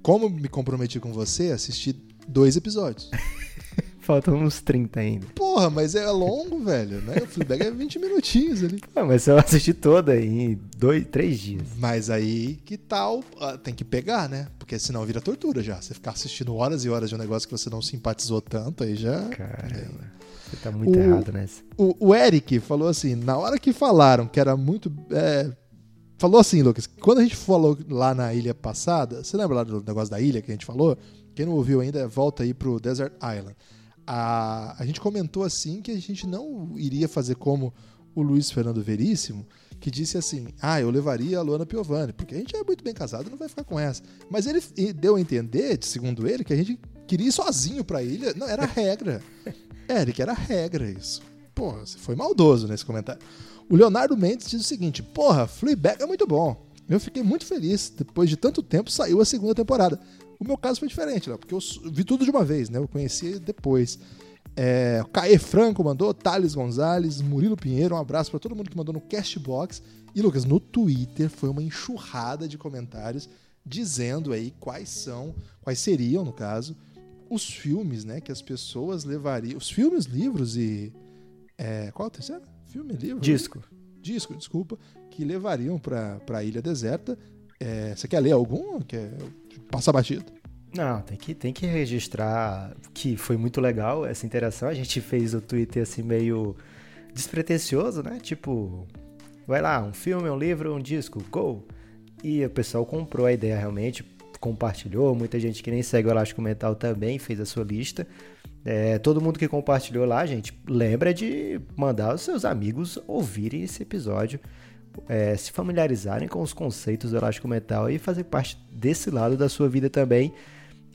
Como me comprometi com você, assisti dois episódios. Faltam uns 30 ainda. Porra, mas é longo, velho, né? O Fleabag é 20 minutinhos ali. Ah, mas eu assisti toda em dois, três dias. Mas aí, que tal? ah, Tem que pegar, né? Porque senão vira tortura já. Você ficar assistindo horas e horas de um negócio que você não simpatizou tanto, aí já... Caramba. Você tá muito O- errado nessa. O, o Eric falou assim, na hora que falaram que era muito... é, Falou assim, Lucas, quando a gente falou lá na ilha passada, você lembra lá do negócio da ilha que a gente falou? Quem não ouviu ainda, volta aí pro Desert Island. A, a gente comentou assim que a gente não iria fazer como o Luiz Fernando Veríssimo, que disse assim: Ah, eu levaria a Luana Piovani, porque a gente é muito bem casado, não vai ficar com essa. Mas ele deu a entender, segundo ele, que a gente queria ir sozinho pra ilha. Não, era regra. Eric, era regra isso. Porra, você foi maldoso nesse comentário. O Leonardo Mendes diz o seguinte: Porra, Fleabag é muito bom. Eu fiquei muito feliz. Depois de tanto tempo saiu a segunda temporada. O meu caso foi diferente, Léo, porque eu vi tudo de uma vez, né? Eu conheci depois. É, o Caê Franco mandou, Thales Gonzalez, Murilo Pinheiro, um abraço pra todo mundo que mandou no Castbox. E, Lucas, no Twitter foi uma enxurrada de comentários dizendo aí quais são, quais seriam, no caso, os filmes, né, que as pessoas levariam. Os filmes, livros e. é, qual é o terceiro? Filme, livro? Disco. Disco, desculpa, que levariam pra, pra Ilha Deserta. É, você quer ler algum? Quer passar batido? Não, tem que, tem que registrar que foi muito legal essa interação. A gente fez o Twitter assim meio despretensioso, né? Tipo, vai lá, um filme, um livro, um disco, go! E o pessoal comprou a ideia realmente, compartilhou. Muita gente que nem segue o Elástico Mental também fez a sua lista. É, todo mundo que compartilhou lá, gente, lembra de mandar os seus amigos ouvirem esse episódio, é, se familiarizarem com os conceitos do elástico mental e fazer parte desse lado da sua vida também.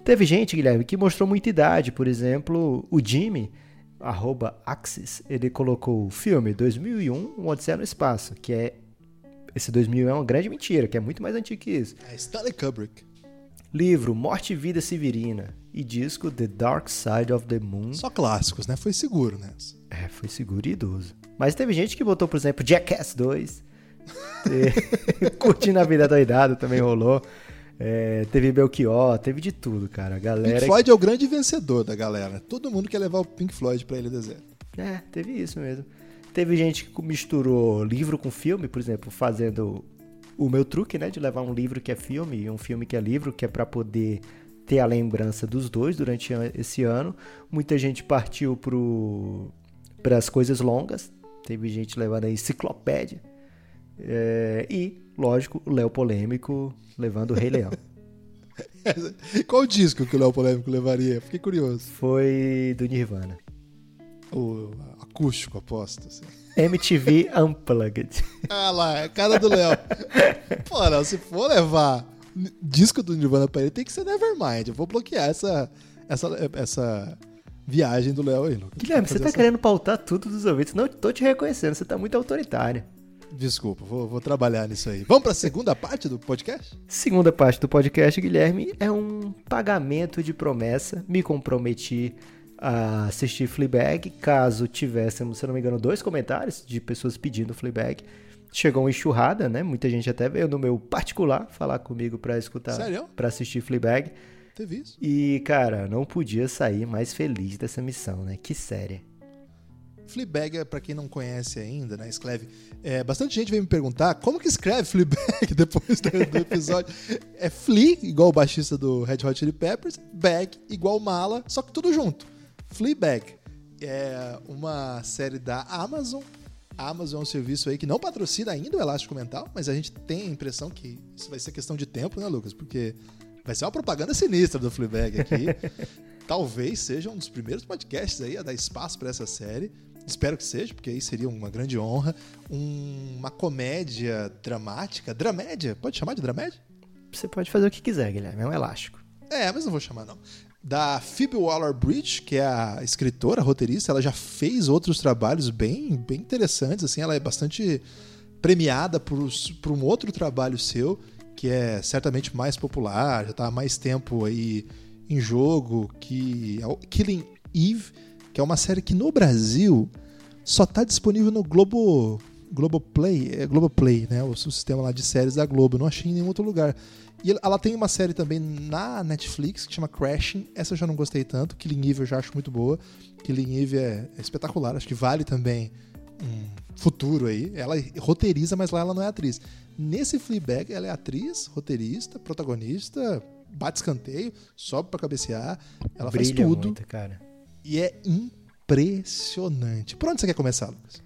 Teve gente, Guilherme, que mostrou muita idade, por exemplo, o Jimmy, arroba Axis, ele colocou o filme 2001, Um Odisseia no Espaço, que é. Esse 2001 é uma grande mentira, que é muito mais antigo que isso. É Stanley Kubrick. Livro Morte e Vida Severina e disco The Dark Side of the Moon. Só clássicos, né? Foi seguro nessa. É, foi seguro e idoso. Mas teve gente que botou, por exemplo, Jackass 2. Curtindo a vida doidada também rolou. É, teve Belchior, teve de tudo, cara. A galera. Pink Floyd é o grande vencedor da galera. Todo mundo quer levar o Pink Floyd pra Ilha Deserta. É, teve isso mesmo. Teve gente que misturou livro com filme, por exemplo, fazendo o meu truque, né, de levar um livro que é filme e um filme que é livro, que é para poder ter a lembrança dos dois durante esse ano. Muita gente partiu para as coisas longas, teve gente levando a enciclopédia. É, e, lógico, o Léo Polêmico levando o Rei Leão. Qual disco que o Léo Polêmico levaria? Fiquei curioso. Foi do Nirvana. O acústico, aposto. Assim. MTV Unplugged. Ah lá, é cara do Léo. Pô, se for levar disco do Nirvana pra ele, tem que ser Nevermind. Eu vou bloquear essa, essa, essa viagem do Léo aí, Lucas. Guilherme, você tá essa... querendo pautar tudo dos ouvintes. Não tô te reconhecendo, você tá muito autoritário. Desculpa, vou, vou trabalhar nisso aí. Vamos para a segunda parte do podcast? Segunda parte do podcast, Guilherme, é um pagamento de promessa. Me comprometi a assistir Fleabag, caso tivéssemos, se não me engano, dois comentários de pessoas pedindo Fleabag. Chegou uma enxurrada, né? Muita gente até veio no meu particular falar comigo para escutar, para assistir Fleabag. Teve isso? E, cara, não podia sair mais feliz dessa missão, né? Que série. Fleabag, para quem não conhece ainda, né, escreve. É, bastante gente vem me perguntar como que escreve Fleabag depois do, do, episódio. É Flea, igual o baixista do Red Hot Chili Peppers, Bag, igual mala, só que tudo junto. Fleabag é uma série da Amazon. A Amazon é um serviço aí que não patrocina ainda o Elástico Mental, mas a gente tem a impressão que isso vai ser questão de tempo, né, Lucas? Porque vai ser uma propaganda sinistra do Fleabag aqui. Talvez seja um dos primeiros podcasts aí a dar espaço para essa série. Espero que seja, porque aí seria uma grande honra. Um, uma comédia dramática. Dramédia? Pode chamar de dramédia? Você pode fazer o que quiser, Guilherme. É um elástico. É, mas não vou chamar, não. Da Phoebe Waller-Bridge, que é a escritora, roteirista, ela já fez outros trabalhos bem, bem interessantes. Assim, ela é bastante premiada por, por um outro trabalho seu, que é certamente mais popular, já está há mais tempo aí em jogo, que é o Killing Eve que é uma série que no Brasil só está disponível no Globo Globoplay, é Globoplay, né? O sistema lá de séries da Globo. não achei em nenhum outro lugar. E ela tem uma série também na Netflix que chama Crashing. Essa eu já não gostei tanto. Killing Eve eu já acho muito boa. Killing Eve é, é espetacular. Acho que vale também um futuro aí. Ela roteiriza, mas lá ela não é atriz. Nesse Fleabag, ela é atriz, roteirista, protagonista, bate escanteio, sobe para cabecear. Ela Brilha faz tudo. Muito, cara. E é impressionante. Por onde você quer começar, Lucas?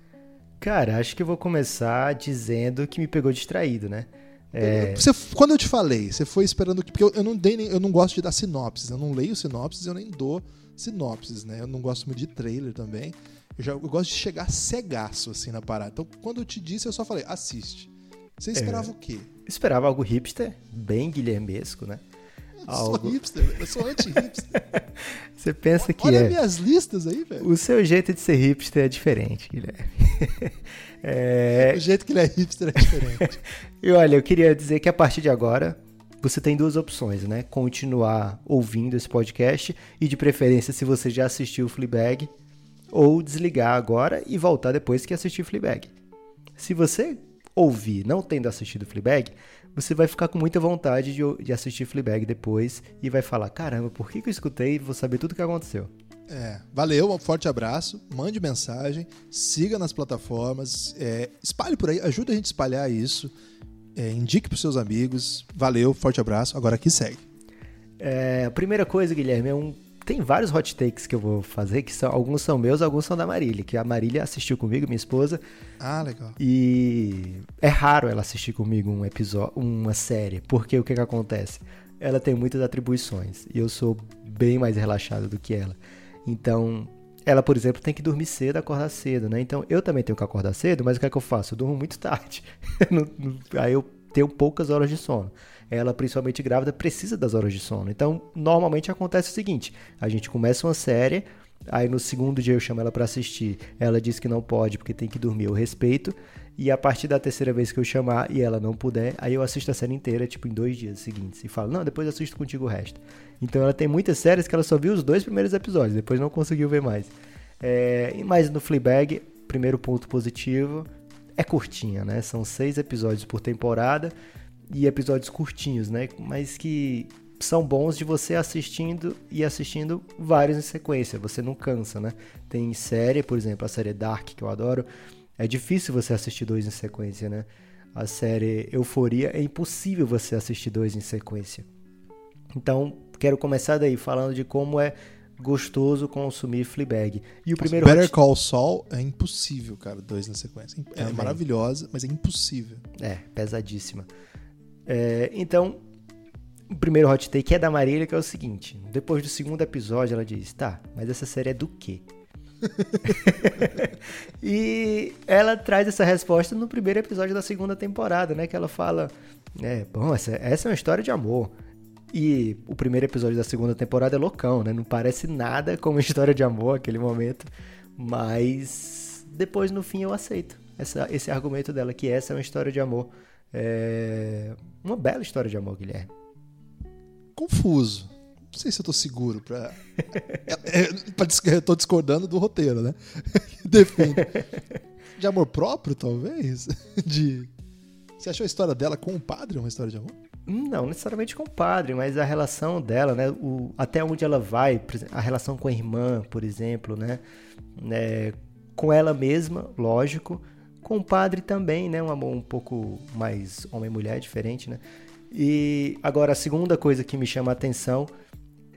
Cara, acho que eu vou começar dizendo que me pegou distraído, né? É... Você, quando eu te falei, você foi esperando que. Porque eu, eu não dei nem, eu não gosto de dar sinopses. Eu não leio sinopses, eu nem dou sinopses, né? Eu não gosto muito de trailer também. Eu, já, eu gosto de chegar cegaço assim na parada. Então, quando eu te disse, eu só falei, assiste. Você esperava é, o quê? Esperava algo hipster, bem guilhermesco, né? Eu algo... sou hipster, eu sou anti-hipster. Você pensa que Olha é. minhas listas aí, velho. O seu jeito de ser hipster é diferente, Guilherme. é... O jeito que ele é hipster é diferente. e olha, eu queria dizer que a partir de agora, você tem duas opções, né? Continuar ouvindo esse podcast e, de preferência, se você já assistiu o Fleabag, ou desligar agora e voltar depois que assistir Fleabag. Se você ouvir não tendo assistido Fleabag, você vai ficar com muita vontade de, de assistir Fleabag depois e vai falar: caramba, por que, que eu escutei e vou saber tudo o que aconteceu. É, valeu, um forte abraço, mande mensagem, siga nas plataformas, é, espalhe por aí, ajuda a gente a espalhar isso, é, indique para seus amigos. Valeu, forte abraço. Agora aqui segue. É, a primeira coisa, Guilherme, é um tem vários hot takes que eu vou fazer, que são, alguns são meus, alguns são da Marília, que a Marília assistiu comigo, minha esposa. Ah, legal. E é raro ela assistir comigo um episódio, uma série, porque o que, que acontece? Ela tem muitas atribuições e eu sou bem mais relaxado do que ela. Então, ela, por exemplo, tem que dormir cedo, acordar cedo, né? Então, eu também tenho que acordar cedo, mas o que é que eu faço? Eu durmo muito tarde. Aí eu tenho poucas horas de sono ela, principalmente grávida, precisa das horas de sono. Então, normalmente acontece o seguinte: a gente começa uma série, aí no segundo dia eu chamo ela para assistir, ela diz que não pode porque tem que dormir, eu respeito. E a partir da terceira vez que eu chamar e ela não puder, aí eu assisto a série inteira, tipo, em dois dias seguintes. E falo, não, depois assisto contigo o resto. Então ela tem muitas séries que ela só viu os dois primeiros episódios, depois não conseguiu ver mais. É, mas no Fleabag, primeiro ponto positivo, é curtinha, né? São seis episódios por temporada e episódios curtinhos, né? Mas que são bons de você assistindo e assistindo vários em sequência. Você não cansa, né? Tem série, por exemplo, a série Dark, que eu adoro. É difícil você assistir dois em sequência, né? A série Euforia é impossível você assistir dois em sequência. Então, quero começar daí falando de como é gostoso consumir Fleabag. E o primeiro Better hot- Call Saul é impossível, cara, dois na sequência. É Também. maravilhosa, mas é impossível. É, pesadíssima. É, então, o primeiro hot take é da Marília, que é o seguinte: depois do segundo episódio, ela diz: tá, mas essa série é do quê? e ela traz essa resposta no primeiro episódio da segunda temporada, né? Que ela fala: é, bom, essa, essa é uma história de amor. E o primeiro episódio da segunda temporada é loucão, né? Não parece nada como história de amor aquele momento, mas depois no fim eu aceito essa, esse argumento dela que essa é uma história de amor. É uma bela história de amor, Guilherme. Confuso. Não sei se eu tô seguro pra. é, é, pra eu tô discordando do roteiro, né? De amor próprio, talvez? De. Você achou a história dela com o padre uma história de amor? Não necessariamente com o padre, mas a relação dela, né? O, até onde ela vai, a relação com a irmã, por exemplo, né? né, com ela mesma, lógico. Com o padre também, né? Um amor um pouco mais homem-mulher, diferente, né? E agora, a segunda coisa que me chama a atenção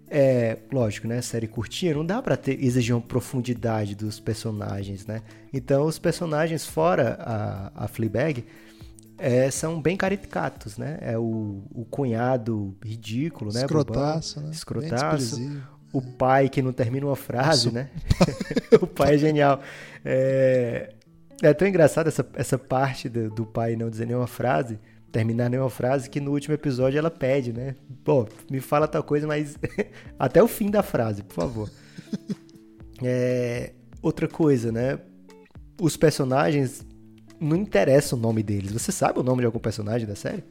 é, lógico, né? Série curtinha, não dá pra ter, exigir uma profundidade dos personagens, né? Então, os personagens fora a, a Fleabag é, são bem caricatos, né? É o, o cunhado ridículo, né? bobão, Escrotaço, né? Bem Escrotaço. O pai que não termina uma frase, Nossa, né? o pai é genial. É, é tão engraçado essa, essa parte do, do pai não dizer nenhuma frase, terminar nenhuma frase, que no último episódio ela pede, né? Pô, me fala tal coisa, mas até o fim da frase, por favor. É, outra coisa, né? Os personagens não interessa o nome deles. Você sabe o nome de algum personagem da série?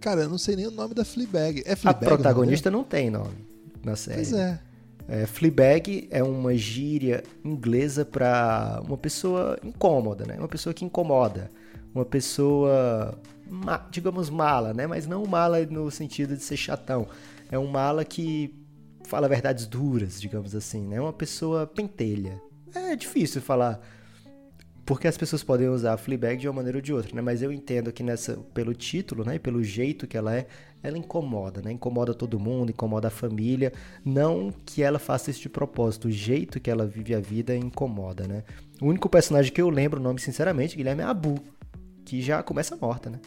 Cara, eu não sei nem o nome da Fleabag. É A Fleabag? nome protagonista não tem nome na série. Pois é. É, Fleabag é uma gíria inglesa para uma pessoa incômoda, né? Uma pessoa que incomoda. Uma pessoa, digamos, mala, né? Mas não mala no sentido de ser chatão. É um mala que fala verdades duras, digamos assim, né? Uma pessoa pentelha. É difícil falar porque as pessoas podem usar a Fleabag de uma maneira ou de outra, né? Mas eu entendo que nessa, pelo título, né? E pelo jeito que ela é, ela incomoda, né? Incomoda todo mundo, incomoda a família. Não que ela faça isso de propósito, o jeito que ela vive a vida incomoda, né? O único personagem que eu lembro o nome, sinceramente, Guilherme, é Abu, que já começa morta, né?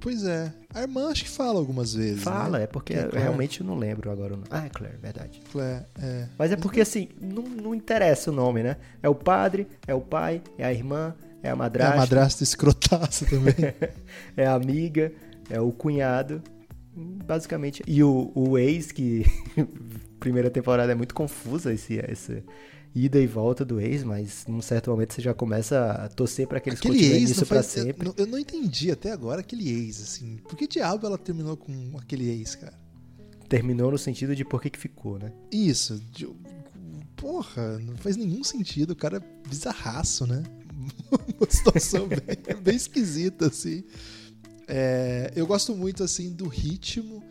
Pois é. A irmã acho que fala algumas vezes. Fala, né? é porque Que é eu Claire. realmente não lembro agora o nome. Ah, é Claire, verdade. É, é. Mas é porque, assim, não, não interessa o nome, né? É o padre, é o pai, é a irmã, é a É madrasta. a madrasta escrotaça também. é a amiga, é o cunhado, basicamente. E o, o ex, que primeira temporada é muito confusa, esse, essa ida e volta do ex, mas num certo momento você já começa a torcer pra que eles aquele continuem faz, eu, sempre. eu não entendi até agora aquele ex, assim. Por que diabo ela terminou com aquele ex, cara? Terminou no sentido de por que que ficou, né? Isso. de- porra, não faz nenhum sentido. O cara é bizarraço, né? Uma situação bem, bem esquisita, assim. É, eu gosto muito, assim, do ritmo.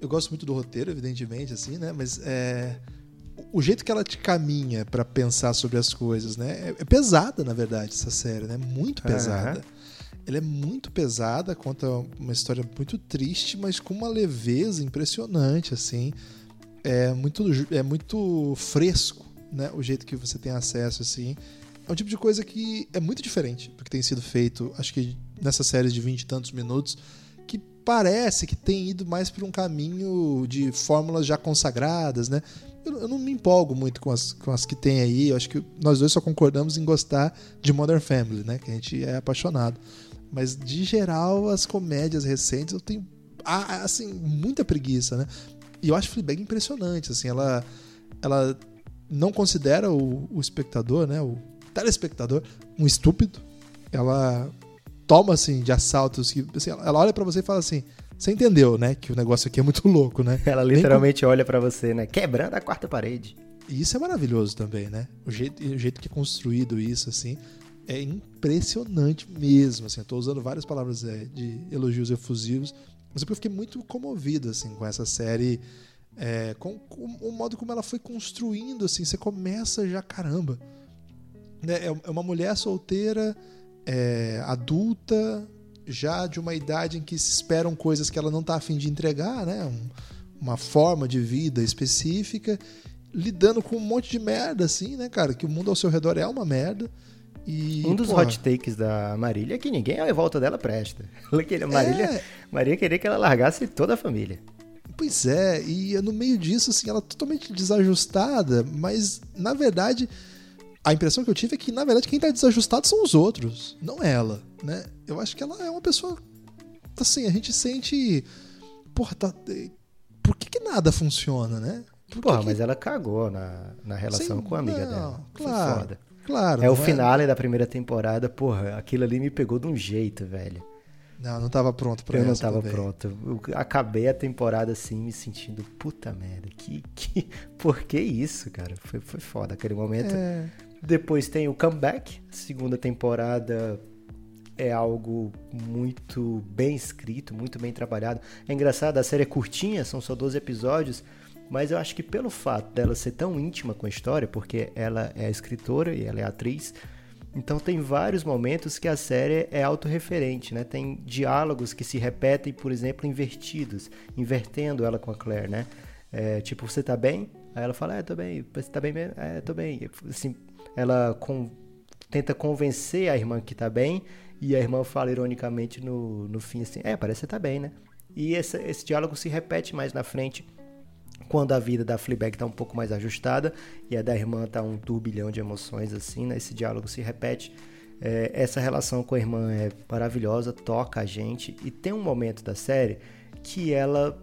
Eu gosto muito do roteiro, evidentemente, assim, né? Mas é, o- jeito que ela te caminha pra pensar sobre as coisas, né? É, é pesada, na verdade, essa série, né? Muito pesada. Ela é muito pesada, conta uma história muito triste, mas com uma leveza impressionante, assim. É muito, é muito fresco, né? O jeito que você tem acesso, assim. É um tipo de coisa que é muito diferente do que tem sido feito, acho que nessas séries de 20 e tantos minutos, parece que tem ido mais por um caminho de fórmulas já consagradas, né? Eu, eu não me empolgo muito com as, com as que tem aí. Eu acho que nós dois só concordamos em gostar de Modern Family, né? Que a gente é apaixonado. Mas, de geral, as comédias recentes eu tenho, assim, muita preguiça, né? E eu acho Fleabag impressionante, assim, ela, ela não considera o, o espectador, né, o telespectador, um estúpido. Ela toma, assim, de assaltos que, assim, ela olha pra você e fala assim, você entendeu, né, que o negócio aqui é muito louco, né? Ela literalmente olha pra você, né? Quebrando a quarta parede. E isso é maravilhoso também, né? O jeito, o jeito que é construído isso, assim, é impressionante mesmo. Assim, eu tô usando várias palavras é, de elogios efusivos. Mas é porque eu fiquei muito comovido, assim, com essa série. É, com, com, o modo como ela foi construindo, assim, você começa já, caramba. Né? É, é uma mulher solteira, é, adulta, já de uma idade em que se esperam coisas que ela não está afim de entregar, né? Um, uma forma de vida específica, lidando com um monte de merda, assim, né, cara? Que o mundo ao seu redor é uma merda. E, um dos hot takes da Marília é que ninguém à volta dela presta. Marília, é... Marília queria que ela largasse toda a família. Pois é, e no meio disso, assim, ela totalmente desajustada, mas na verdade, a impressão que eu tive é que, na verdade, quem tá desajustado são os outros, não ela, né? Eu acho que ela é uma pessoa. Assim, a gente sente. Porra, tá. Por que, que nada funciona, né? Por Porra, que mas ela cagou na, na relação Sim, com a amiga não, dela. Claro. Foi foda. Claro. É o é? finale da primeira temporada, porra, aquilo ali me pegou de um jeito, velho. Não, não tava pronto pra Eu não tava também. pronto. Eu acabei a temporada assim, me sentindo, puta merda, que, que, por que isso, cara? Foi, foi foda aquele momento. É... Depois tem o comeback, segunda temporada é algo muito bem escrito, muito bem trabalhado. É engraçado, a série é curtinha, são só 12 episódios, mas eu acho que pelo fato dela ser tão íntima com a história, porque ela é escritora e ela é atriz, então tem vários momentos que a série é autorreferente, né? Tem diálogos que se repetem, por exemplo, invertidos, invertendo ela com a Claire, né? É, tipo, você tá bem? Aí ela fala, é, tô bem. Você tá bem mesmo? É, tô bem. Assim, ela com, tenta convencer a irmã que tá bem e a irmã fala ironicamente no, no fim assim, é, parece que tá bem, né? E esse, esse diálogo se repete mais na frente quando a vida da Fleabag está um pouco mais ajustada e a da irmã está um turbilhão de emoções assim, né? Esse diálogo se repete. É, essa relação com a irmã é maravilhosa, toca a gente e tem um momento da série que ela,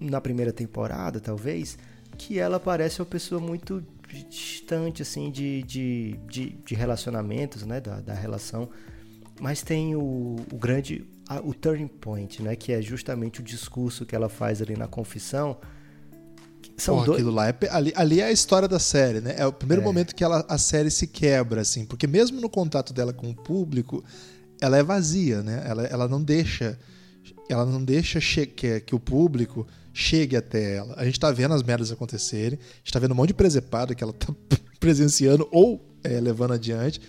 na primeira temporada talvez, que ela parece uma pessoa muito distante assim de, de, de, de relacionamentos, né? Da, da relação. Mas tem o, o grande, o turning point, né? Que é justamente o discurso que ela faz ali na confissão, são Porra, dois... aquilo lá é, ali, ali é a história da série, né? É o primeiro é. momento que ela, a série se quebra, assim, porque mesmo no contato dela com o público, ela é vazia, né? Ela, ela não deixa, ela não deixa que, que o público chegue até ela. A gente tá vendo as merdas acontecerem, a gente tá vendo um monte de presepada que ela tá presenciando ou é, levando adiante,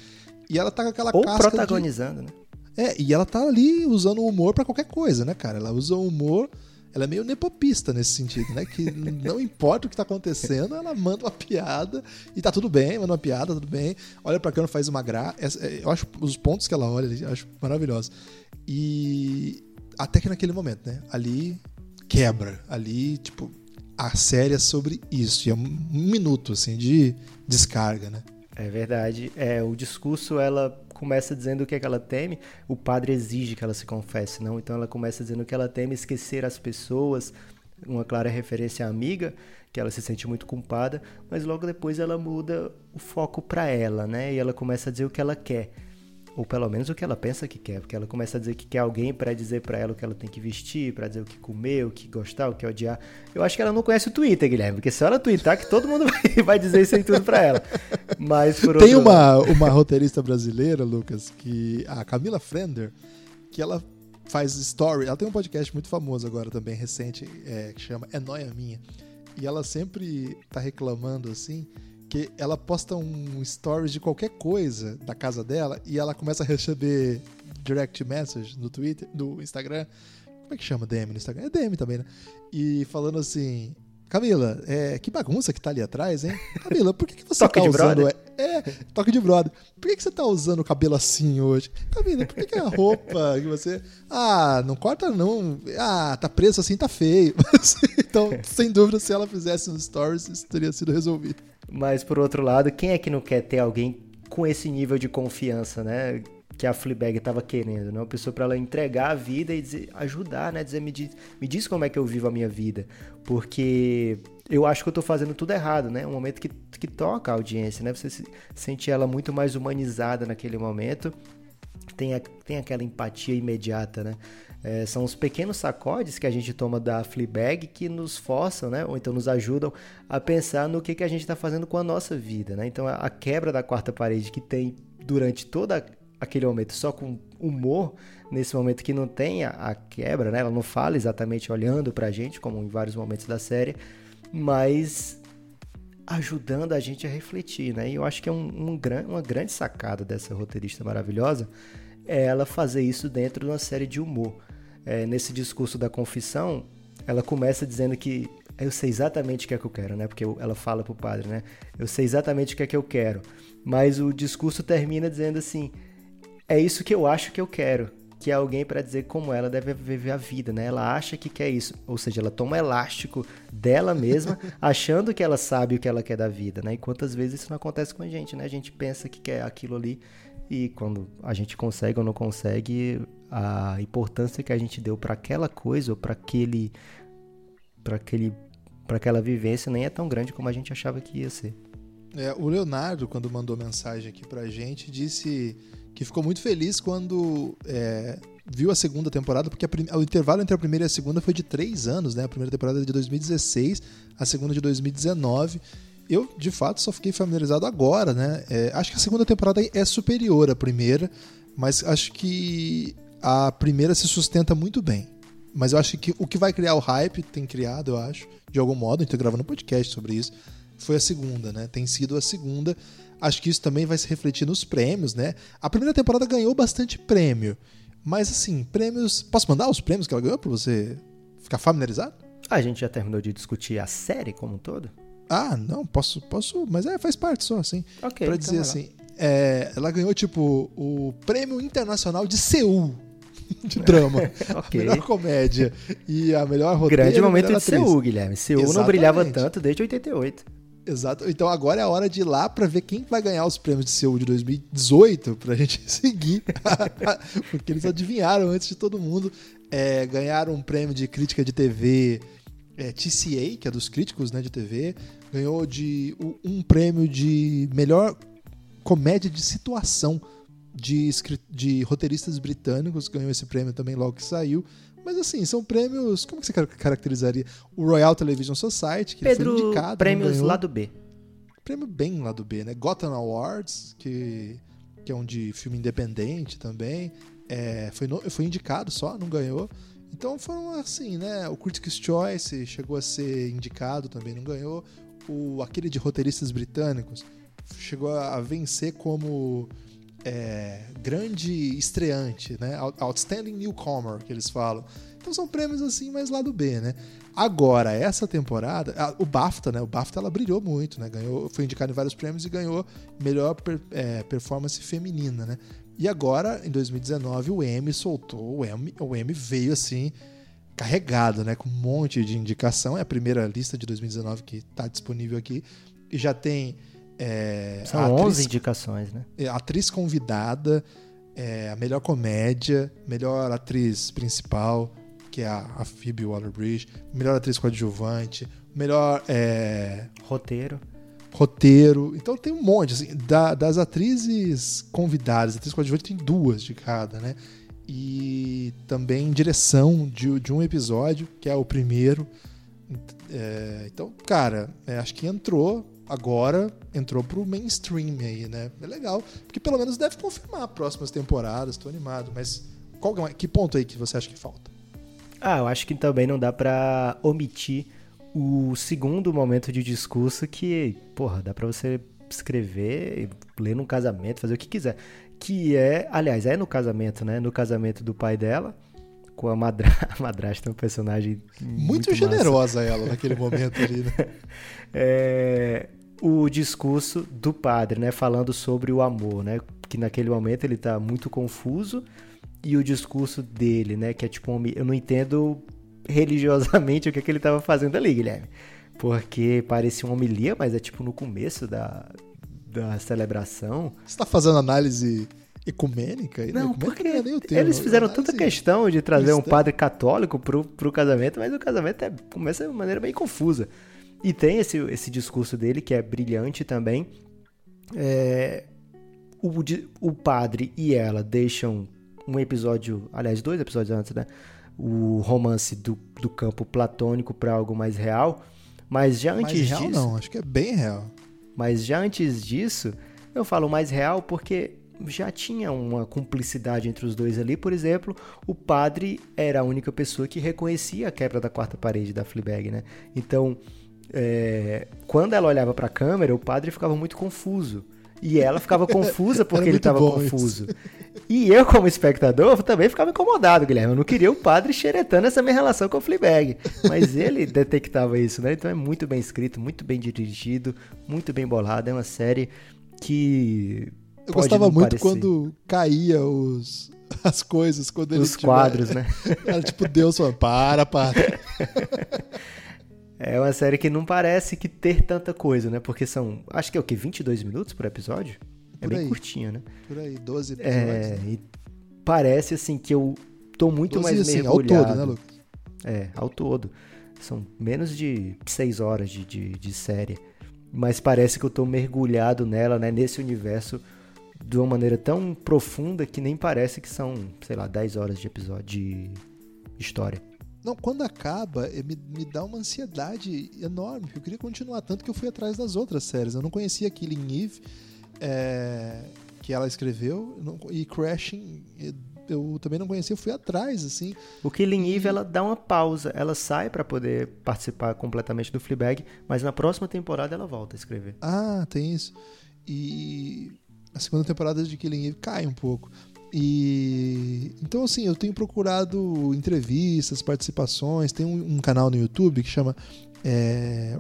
e ela tá com aquela ou protagonizando, de... né? É, e ela tá ali usando o humor para qualquer coisa, né, cara? Ela usa o humor ela é meio nepopista nesse sentido, né? Que não importa o que tá acontecendo, ela manda uma piada e tá tudo bem, manda uma piada, tudo bem. Olha pra câmera, faz uma graça. É, eu acho os pontos que ela olha, eu acho maravilhosos. E até que naquele momento, né? Ali quebra. Ali, tipo, a série é sobre isso. E é um minuto, assim, de descarga, né? É verdade. É, o discurso, ela começa dizendo o que, é que ela teme, o padre exige que ela se confesse, não? Então ela começa dizendo que ela teme esquecer as pessoas, uma clara referência à amiga, que ela se sente muito culpada, mas logo depois ela muda o foco para ela, né? E ela começa a dizer o que ela quer ou pelo menos o que ela pensa que quer, porque ela começa a dizer que quer alguém para dizer para ela o que ela tem que vestir, para dizer o que comer, o que gostar, o que odiar. Eu acho que ela não conhece o Twitter, Guilherme, porque se ela twittar que todo mundo vai, dizer isso aí tudo para ela. Mas por Tem uma, uma roteirista brasileira, Lucas, que a Camila Frender, que ela faz story, ela tem um podcast muito famoso agora também, recente, é, que chama É Noia Minha. E ela sempre tá reclamando assim que ela posta um stories de qualquer coisa da casa dela e ela começa a receber direct message no Twitter, no Instagram. Como é que chama DM no Instagram? É DM também, né? E falando assim: Camila, é, que bagunça que tá ali atrás, hein? Camila, por que, que você tá usando. Brother. É, toque de brother. Por que, que você tá usando o cabelo assim hoje? Camila, por que, que a roupa que você. Ah, não corta não. Ah, tá preso assim, tá feio. então, sem dúvida, se ela fizesse um stories, isso teria sido resolvido. Mas por outro lado, quem é que não quer ter alguém com esse nível de confiança, né? Que a Fleabag estava querendo, né? Uma pessoa para ela entregar a vida e dizer, ajudar, né? Dizer, me diz, me diz como é que eu vivo a minha vida. Porque eu acho que eu estou fazendo tudo errado, né? Um momento que, que toca a audiência, né? Você se, sente ela muito mais humanizada naquele momento. Tem, a, tem aquela empatia imediata, né? É, são os pequenos sacodes que a gente toma da Fleabag que nos forçam, né? Ou então nos ajudam a pensar no que, que a gente está fazendo com a nossa vida, né? Então a, a quebra da quarta parede que tem durante toda aquele momento só com humor, nesse momento que não tem a, a quebra, né? Ela não fala exatamente olhando pra gente, como em vários momentos da série, mas ajudando a gente a refletir, né? E eu acho que é um, um, uma grande sacada dessa roteirista maravilhosa é ela fazer isso dentro de uma série de humor. É, nesse discurso da confissão, ela começa dizendo que eu sei exatamente o que é que eu quero, né? Porque ela fala pro padre, né? Eu sei exatamente o que é que eu quero. Mas o discurso termina dizendo assim: é isso que eu acho que eu quero que é alguém para dizer como ela deve viver a vida, né? Ela acha que quer isso, ou seja, ela toma elástico dela mesma, achando que ela sabe o que ela quer da vida, né? E quantas vezes isso não acontece com a gente, né? A gente pensa que quer aquilo ali e quando a gente consegue ou não consegue, a importância que a gente deu para aquela coisa ou para aquele para aquele para aquela vivência nem é tão grande como a gente achava que ia ser. É, o Leonardo, quando mandou mensagem aqui pra gente, disse que ficou muito feliz quando é, viu a segunda temporada, porque a, o intervalo entre a primeira e a segunda foi de três anos, né? A primeira temporada é de 2016, a segunda de 2019. Eu, de fato, só fiquei familiarizado agora, né? É, acho que a segunda temporada é superior à primeira, mas acho que a primeira se sustenta muito bem. Mas eu acho que o que vai criar o hype, tem criado, eu acho, de algum modo, a gente tá gravando um podcast sobre isso, foi a segunda, né? Tem sido a segunda. Acho que isso também vai se refletir nos prêmios, né? A primeira temporada ganhou bastante prêmio. Mas assim, prêmios. Posso mandar os prêmios que ela ganhou pra você ficar familiarizado? A gente já terminou de discutir a série como um todo? Ah, não, posso, posso, mas é, faz parte só, assim. Ok. Pra dizer então assim, é, ela ganhou, tipo, o Prêmio Internacional de Seul de drama. okay. A melhor comédia e a melhor roteiro. Grande momento de Seul, Guilherme. Seul Exatamente. não brilhava tanto desde 88. Exato. Então agora é a hora de ir lá para ver quem vai ganhar os prêmios de Seul de 2018 pra gente seguir. Porque eles adivinharam antes de todo mundo. É, ganharam um prêmio de crítica de TV é, TCA, que é dos críticos né, de TV. Ganhou de um prêmio de melhor comédia de situação de, de roteiristas britânicos. Ganhou esse prêmio também logo que saiu. Mas assim, são prêmios. Como que você caracterizaria? O Royal Television Society, que Pedro, foi indicado. Prêmios lado B. Prêmio bem lado B, né? Gotham Awards, que, que é um de filme independente também. É, foi, no, foi indicado só, não ganhou. Então foram assim, né? O Critics' Choice chegou a ser indicado, também não ganhou. O, aquele de roteiristas britânicos chegou a vencer como é, grande estreante, né? Outstanding Newcomer, que eles falam. Então são prêmios assim, mais lado B, né? Agora, essa temporada, o BAFTA, né? O BAFTA ela brilhou muito, né? Ganhou, foi indicado em vários prêmios e ganhou melhor per, é, performance feminina, né? E agora, em 2019, o Emmy soltou, o Emmy, o Emmy veio assim carregado, né? Com um monte de indicação. É a primeira lista de 2019 que está disponível aqui e já tem é, São atriz, 11 indicações, né? É, atriz convidada, é, a melhor comédia, melhor atriz principal, que é a, a Phoebe Waller-Bridge, melhor atriz coadjuvante, melhor é, roteiro. Roteiro. Então tem um monte. Assim, da, das atrizes convidadas, atriz coadjuvante tem duas de cada, né? E também direção de, de um episódio, que é o primeiro. É, então, cara, é, acho que entrou agora entrou pro mainstream aí, né? É legal, porque pelo menos deve confirmar próximas temporadas, tô animado, mas qual, é que ponto aí que você acha que falta? Ah, eu acho que também não dá para omitir o segundo momento de discurso que, porra, dá para você escrever, ler num casamento, fazer o que quiser. Que é, aliás, é no casamento, né? No casamento do pai dela, com a, madra... a madrasta, um personagem muito, muito generosa ela naquele momento ali, né? é, o discurso do padre, né, falando sobre o amor, né, que naquele momento ele está muito confuso e o discurso dele, né, que é tipo, eu não entendo religiosamente o que, é que ele estava fazendo ali, Guilherme, porque parecia uma homilia, mas é tipo no começo da, da celebração. Você está fazendo análise ecumênica? Não, ecumênica porque é eles fizeram tanta questão de trazer cristã. um padre católico pro, pro casamento, mas o casamento é, começa de uma maneira bem confusa. E tem esse, esse discurso dele que é brilhante também. É, o, o padre e ela deixam um episódio, aliás, dois episódios antes, né? O romance do, do campo platônico para algo mais real. Mas já antes mais real, disso. Não, acho que é bem real. Mas já antes disso, eu falo mais real porque já tinha uma cumplicidade entre os dois ali. Por exemplo, o padre era a única pessoa que reconhecia a quebra da quarta parede da Fleabag, né? Então, é, quando ela olhava para a câmera, o padre ficava muito confuso. E ela ficava confusa porque ele estava confuso. Isso. E eu, como espectador, também ficava incomodado, Guilherme. Eu não queria o padre xeretando essa minha relação com o Fleabag. Mas ele detectava isso, né? Então é muito bem escrito, muito bem dirigido, muito bem bolado. É uma série que. Eu gostava muito parecer. quando caía os, as coisas, quando ele Os quadros, né? Era tipo, Deus falando, para, para. É uma série que não parece que ter tanta coisa, né? Porque são, acho que é o quê? 22 minutos por episódio? É por bem aí. curtinho, né? Por aí, 12 episódios. É, né? parece assim que eu tô muito mais assim, mergulhado. Ao todo, né, Lucas? É, ao todo. São menos de 6 horas de, de, de série. Mas parece que eu tô mergulhado nela, né? Nesse universo de uma maneira tão profunda que nem parece que são, sei lá, 10 horas de episódio de história. Não, quando acaba, me, me dá uma ansiedade enorme. Eu queria continuar, tanto que eu fui atrás das outras séries. Eu não conhecia Killing Eve, é, que ela escreveu, e Crashing eu também não conhecia, eu fui atrás, assim. O Killing Eve, ela dá uma pausa, ela sai para poder participar completamente do Fleabag, mas na próxima temporada ela volta a escrever. Ah, tem isso. E a segunda temporada de Killing Eve cai um pouco. E então assim, eu tenho procurado entrevistas, participações. Tem um, um canal no YouTube que chama é,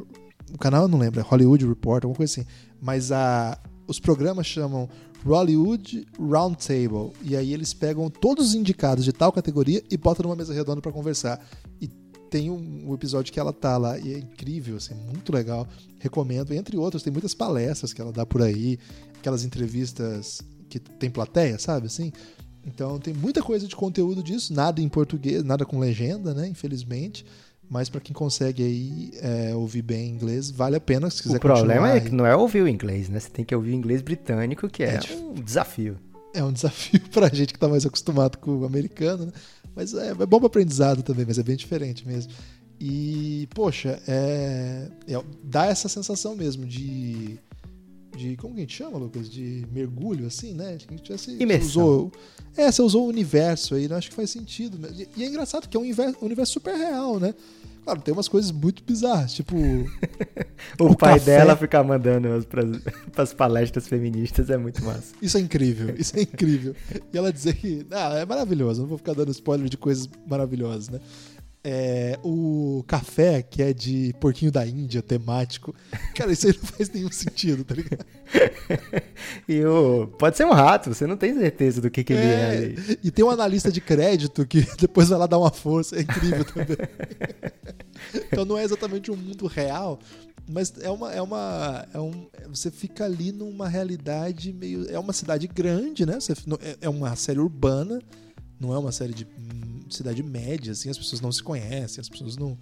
o canal eu não lembro, é Hollywood Report, alguma coisa assim. Mas a, os programas chamam Hollywood Roundtable. E aí eles pegam todos os indicados de tal categoria e botam numa mesa redonda para conversar. E tem um, um, episódio que ela tá lá e é incrível, assim, muito legal. Recomendo. Entre outros, tem muitas palestras que ela dá por aí, aquelas entrevistas que tem plateia, sabe assim? Então tem muita coisa de conteúdo disso, nada em português, nada com legenda, né? Infelizmente. Mas para quem consegue aí é, ouvir bem inglês, vale a pena se quiser O problema é que não é ouvir o inglês, né? Você tem que ouvir o inglês britânico, que é, é um desafio. É um desafio pra gente que tá mais acostumado com o americano, né? Mas é, é bom para aprendizado também, mas é bem diferente mesmo. E, poxa, é, é, dá essa sensação mesmo de de como que a gente chama, Lucas? De mergulho, assim, né? A gente assim, Imersão. Usou, é, você usou o universo aí, né? acho que faz sentido. Né? E é engraçado que é um universo, um universo super real, né? Claro, tem umas coisas muito bizarras, tipo. o, o, pai café. dela ficar mandando para as palestras feministas é muito massa. Isso é incrível, isso é incrível. E ela dizer que. Ah, é maravilhoso, não vou ficar dando spoiler de coisas maravilhosas, né? É, o café, que é de porquinho da Índia, temático. Cara, isso aí não faz nenhum sentido, tá ligado? e o, pode ser um rato, você não tem certeza do que, que ele é. é e tem um analista de crédito que depois vai lá dar uma força, é incrível também. então não é exatamente um mundo real, mas é uma. É uma é um, você fica ali numa realidade meio. É uma cidade grande, né? Você, é, é uma série urbana, não é uma série de cidade média, assim, as pessoas não se conhecem, as pessoas não.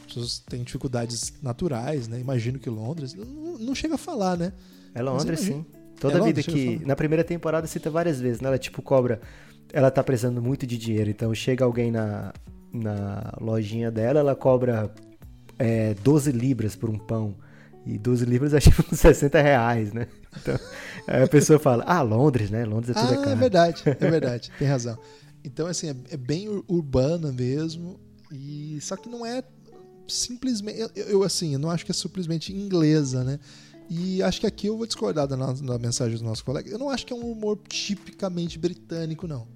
As pessoas têm dificuldades naturais, né? Imagino que Londres. Não, não chega a falar, né? É Londres, sim. Toda é vida que. Na primeira temporada cita várias vezes, né? Ela tipo cobra. Ela tá precisando muito de dinheiro, então chega alguém na, na lojinha dela, ela cobra é, 12 libras por um pão. E 12 libras é tipo 60 reais, né? Então, aí a pessoa fala, ah, Londres, né? Londres é tudo ah, é caro. É verdade, é verdade, tem razão. Então, assim, é, é bem urbana mesmo. E só que não é simplesmente. Eu, eu, assim, eu não acho que é simplesmente inglesa, né? E acho que aqui eu vou discordar da, da mensagem do nosso colega. Eu não acho que é um humor tipicamente britânico, não.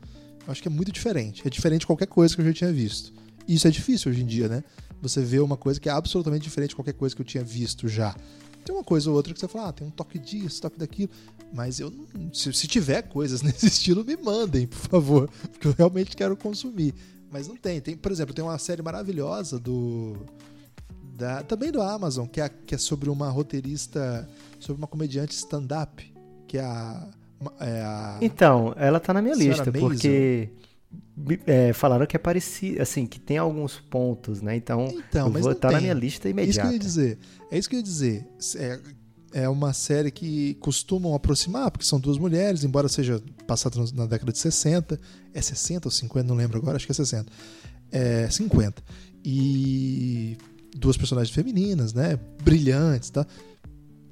Eu acho que é muito diferente. É diferente de qualquer coisa que eu já tinha visto. E isso é difícil hoje em dia, né? Você vê uma coisa que é absolutamente diferente de qualquer coisa que eu tinha visto já. Tem uma coisa ou outra que você fala, ah, tem um toque disso, toque daquilo. Mas eu se, se tiver coisas nesse estilo, me mandem, por favor. Porque eu realmente quero consumir. Mas não tem. tem por exemplo, tem uma série maravilhosa do. Da, também do Amazon, que é, que é sobre uma roteirista, sobre uma comediante stand-up, que é a, é a. Então, ela tá na minha lista, Mason. porque. É, falaram que é parecido, assim, que tem alguns pontos, né? Então, então eu vou estar tá na minha lista imediata. É isso que eu ia dizer. É isso que eu ia dizer. É, é uma série que costumam aproximar, porque são duas mulheres, embora seja passada na década de 60. É 60 ou 50, não lembro agora, acho que é 60. É 50. E duas personagens femininas, né? Brilhantes, tá?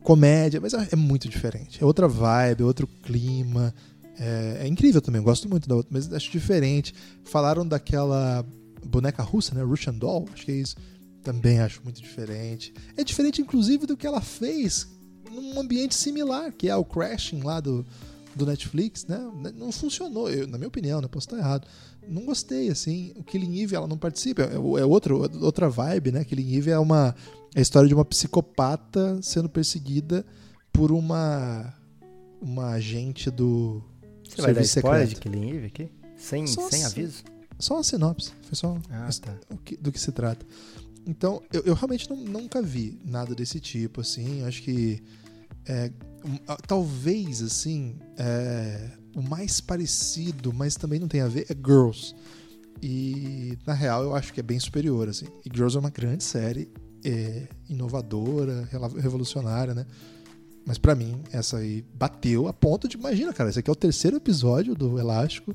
Comédia, mas é muito diferente. É outra vibe, é outro clima É, é incrível também, eu gosto muito da outra, mas acho diferente. Falaram daquela boneca russa, né? Russian Doll, acho que é isso. Também acho muito diferente. É diferente, inclusive, do que ela fez num ambiente similar, que é o Crashing lá do, do Netflix, né? Não funcionou, eu, na minha opinião, né? Posso estar errado. Não gostei, assim. O Killing Eve, ela não participa. É, é outro, outra vibe, né? Killing Eve é uma é a história de uma psicopata sendo perseguida por uma uma agente do Você vai dar spoiler de Killing Eve aqui? Sem, sem aviso? Só uma sinopse. Foi só ah, tá. que, do que se trata. Então, eu, eu realmente não, nunca vi nada desse tipo, assim. Acho que. É, talvez, assim. É, o mais parecido, mas também não tem a ver, é Girls. E, na real, eu acho que é bem superior, assim. E Girls é uma grande série, é, inovadora, revolucionária, né? Mas para mim, essa aí bateu a ponto de. Imagina, cara, esse aqui é o terceiro episódio do Elástico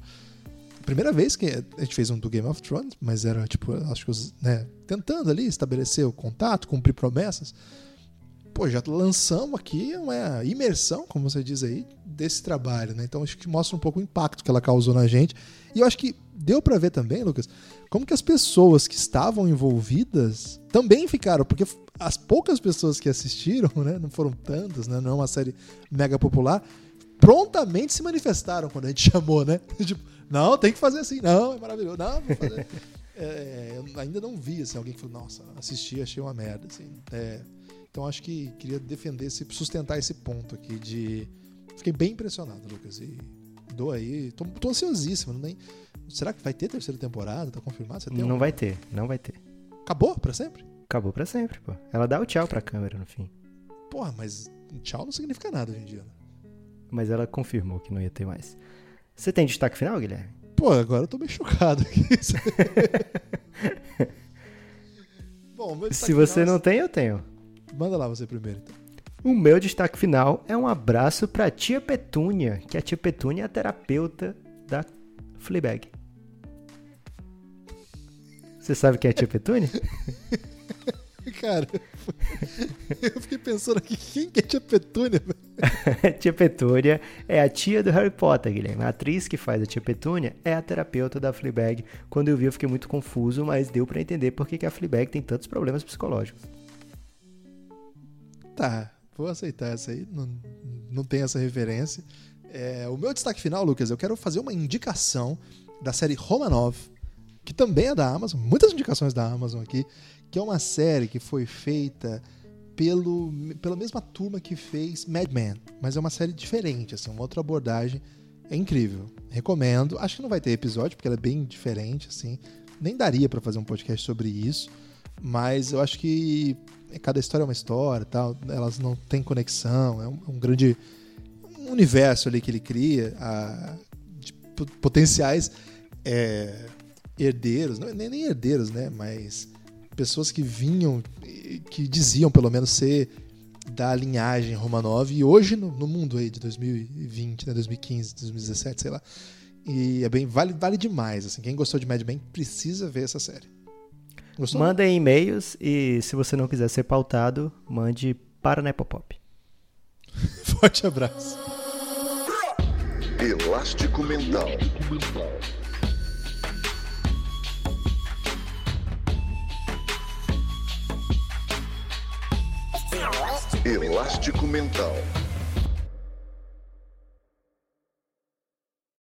primeira vez que a gente fez um do Game of Thrones, mas era tipo, acho que né, tentando ali estabelecer o contato, cumprir promessas. Pô, já lançamos aqui uma imersão, como você diz aí, desse trabalho, né? Então acho que mostra um pouco o impacto que ela causou na gente. E eu acho que deu para ver também, Lucas, como que as pessoas que estavam envolvidas também ficaram, porque as poucas pessoas que assistiram, né, não foram tantas, né, não é uma série mega popular, prontamente se manifestaram quando a gente chamou, né? tipo, não, tem que fazer assim. Não, é maravilhoso. Não, vou fazer. é, eu ainda não vi assim, alguém que falou, nossa, assisti, achei uma merda. Assim. É, então acho que queria defender, esse, sustentar esse ponto aqui de. Fiquei bem impressionado, Lucas. E dou aí. Tô, tô ansiosíssimo. Nem... Será que vai ter terceira temporada? Tá confirmado? Você tem não vai ter, não vai ter. Acabou pra sempre? Acabou pra sempre, pô. Ela dá o tchau pra câmera no fim. Porra, mas tchau não significa nada hoje em dia, né? Mas ela confirmou que não ia ter mais. Você tem destaque final, Guilherme? Pô, agora eu tô meio chocado aqui. Bom, Se você final... não tem, eu tenho. Manda lá você primeiro, então. O meu destaque final é um abraço pra tia Petúnia, que a tia Petúnia é a terapeuta da Fleabag. Você sabe quem é a tia Petúnia? Cara, eu fiquei pensando aqui, quem que é tia Petúnia? tia Petúnia é a tia do Harry Potter, Guilherme. A atriz que faz a tia Petúnia é a terapeuta da Fleabag. Quando eu vi, eu fiquei muito confuso, mas deu para entender por que a Fleabag tem tantos problemas psicológicos. Tá, vou aceitar essa aí. Não, não tem essa referência. É, o meu destaque final, Lucas, eu quero fazer uma indicação da série Romanov, que também é da Amazon. Muitas indicações da Amazon aqui que é uma série que foi feita pelo, pela mesma turma que fez Mad Men, mas é uma série diferente, assim, uma outra abordagem. É incrível. Recomendo. Acho que não vai ter episódio, porque ela é bem diferente, assim. Nem daria para fazer um podcast sobre isso, mas eu acho que cada história é uma história, tal. Elas não têm conexão. É um, um grande universo ali que ele cria, a, de potenciais é, herdeiros, não, nem, nem herdeiros, né? Mas pessoas que vinham, que diziam pelo menos ser da linhagem Romanov, e hoje no, no mundo aí de 2020, né, 2015, 2017, sei lá. E é bem, vale, vale demais. Assim, quem gostou de Mad Men precisa ver essa série. Gostou? Mandem e-mails e se você não quiser ser pautado, mande para Nepopop. Forte abraço. Elástico Mental. Elástico Mental.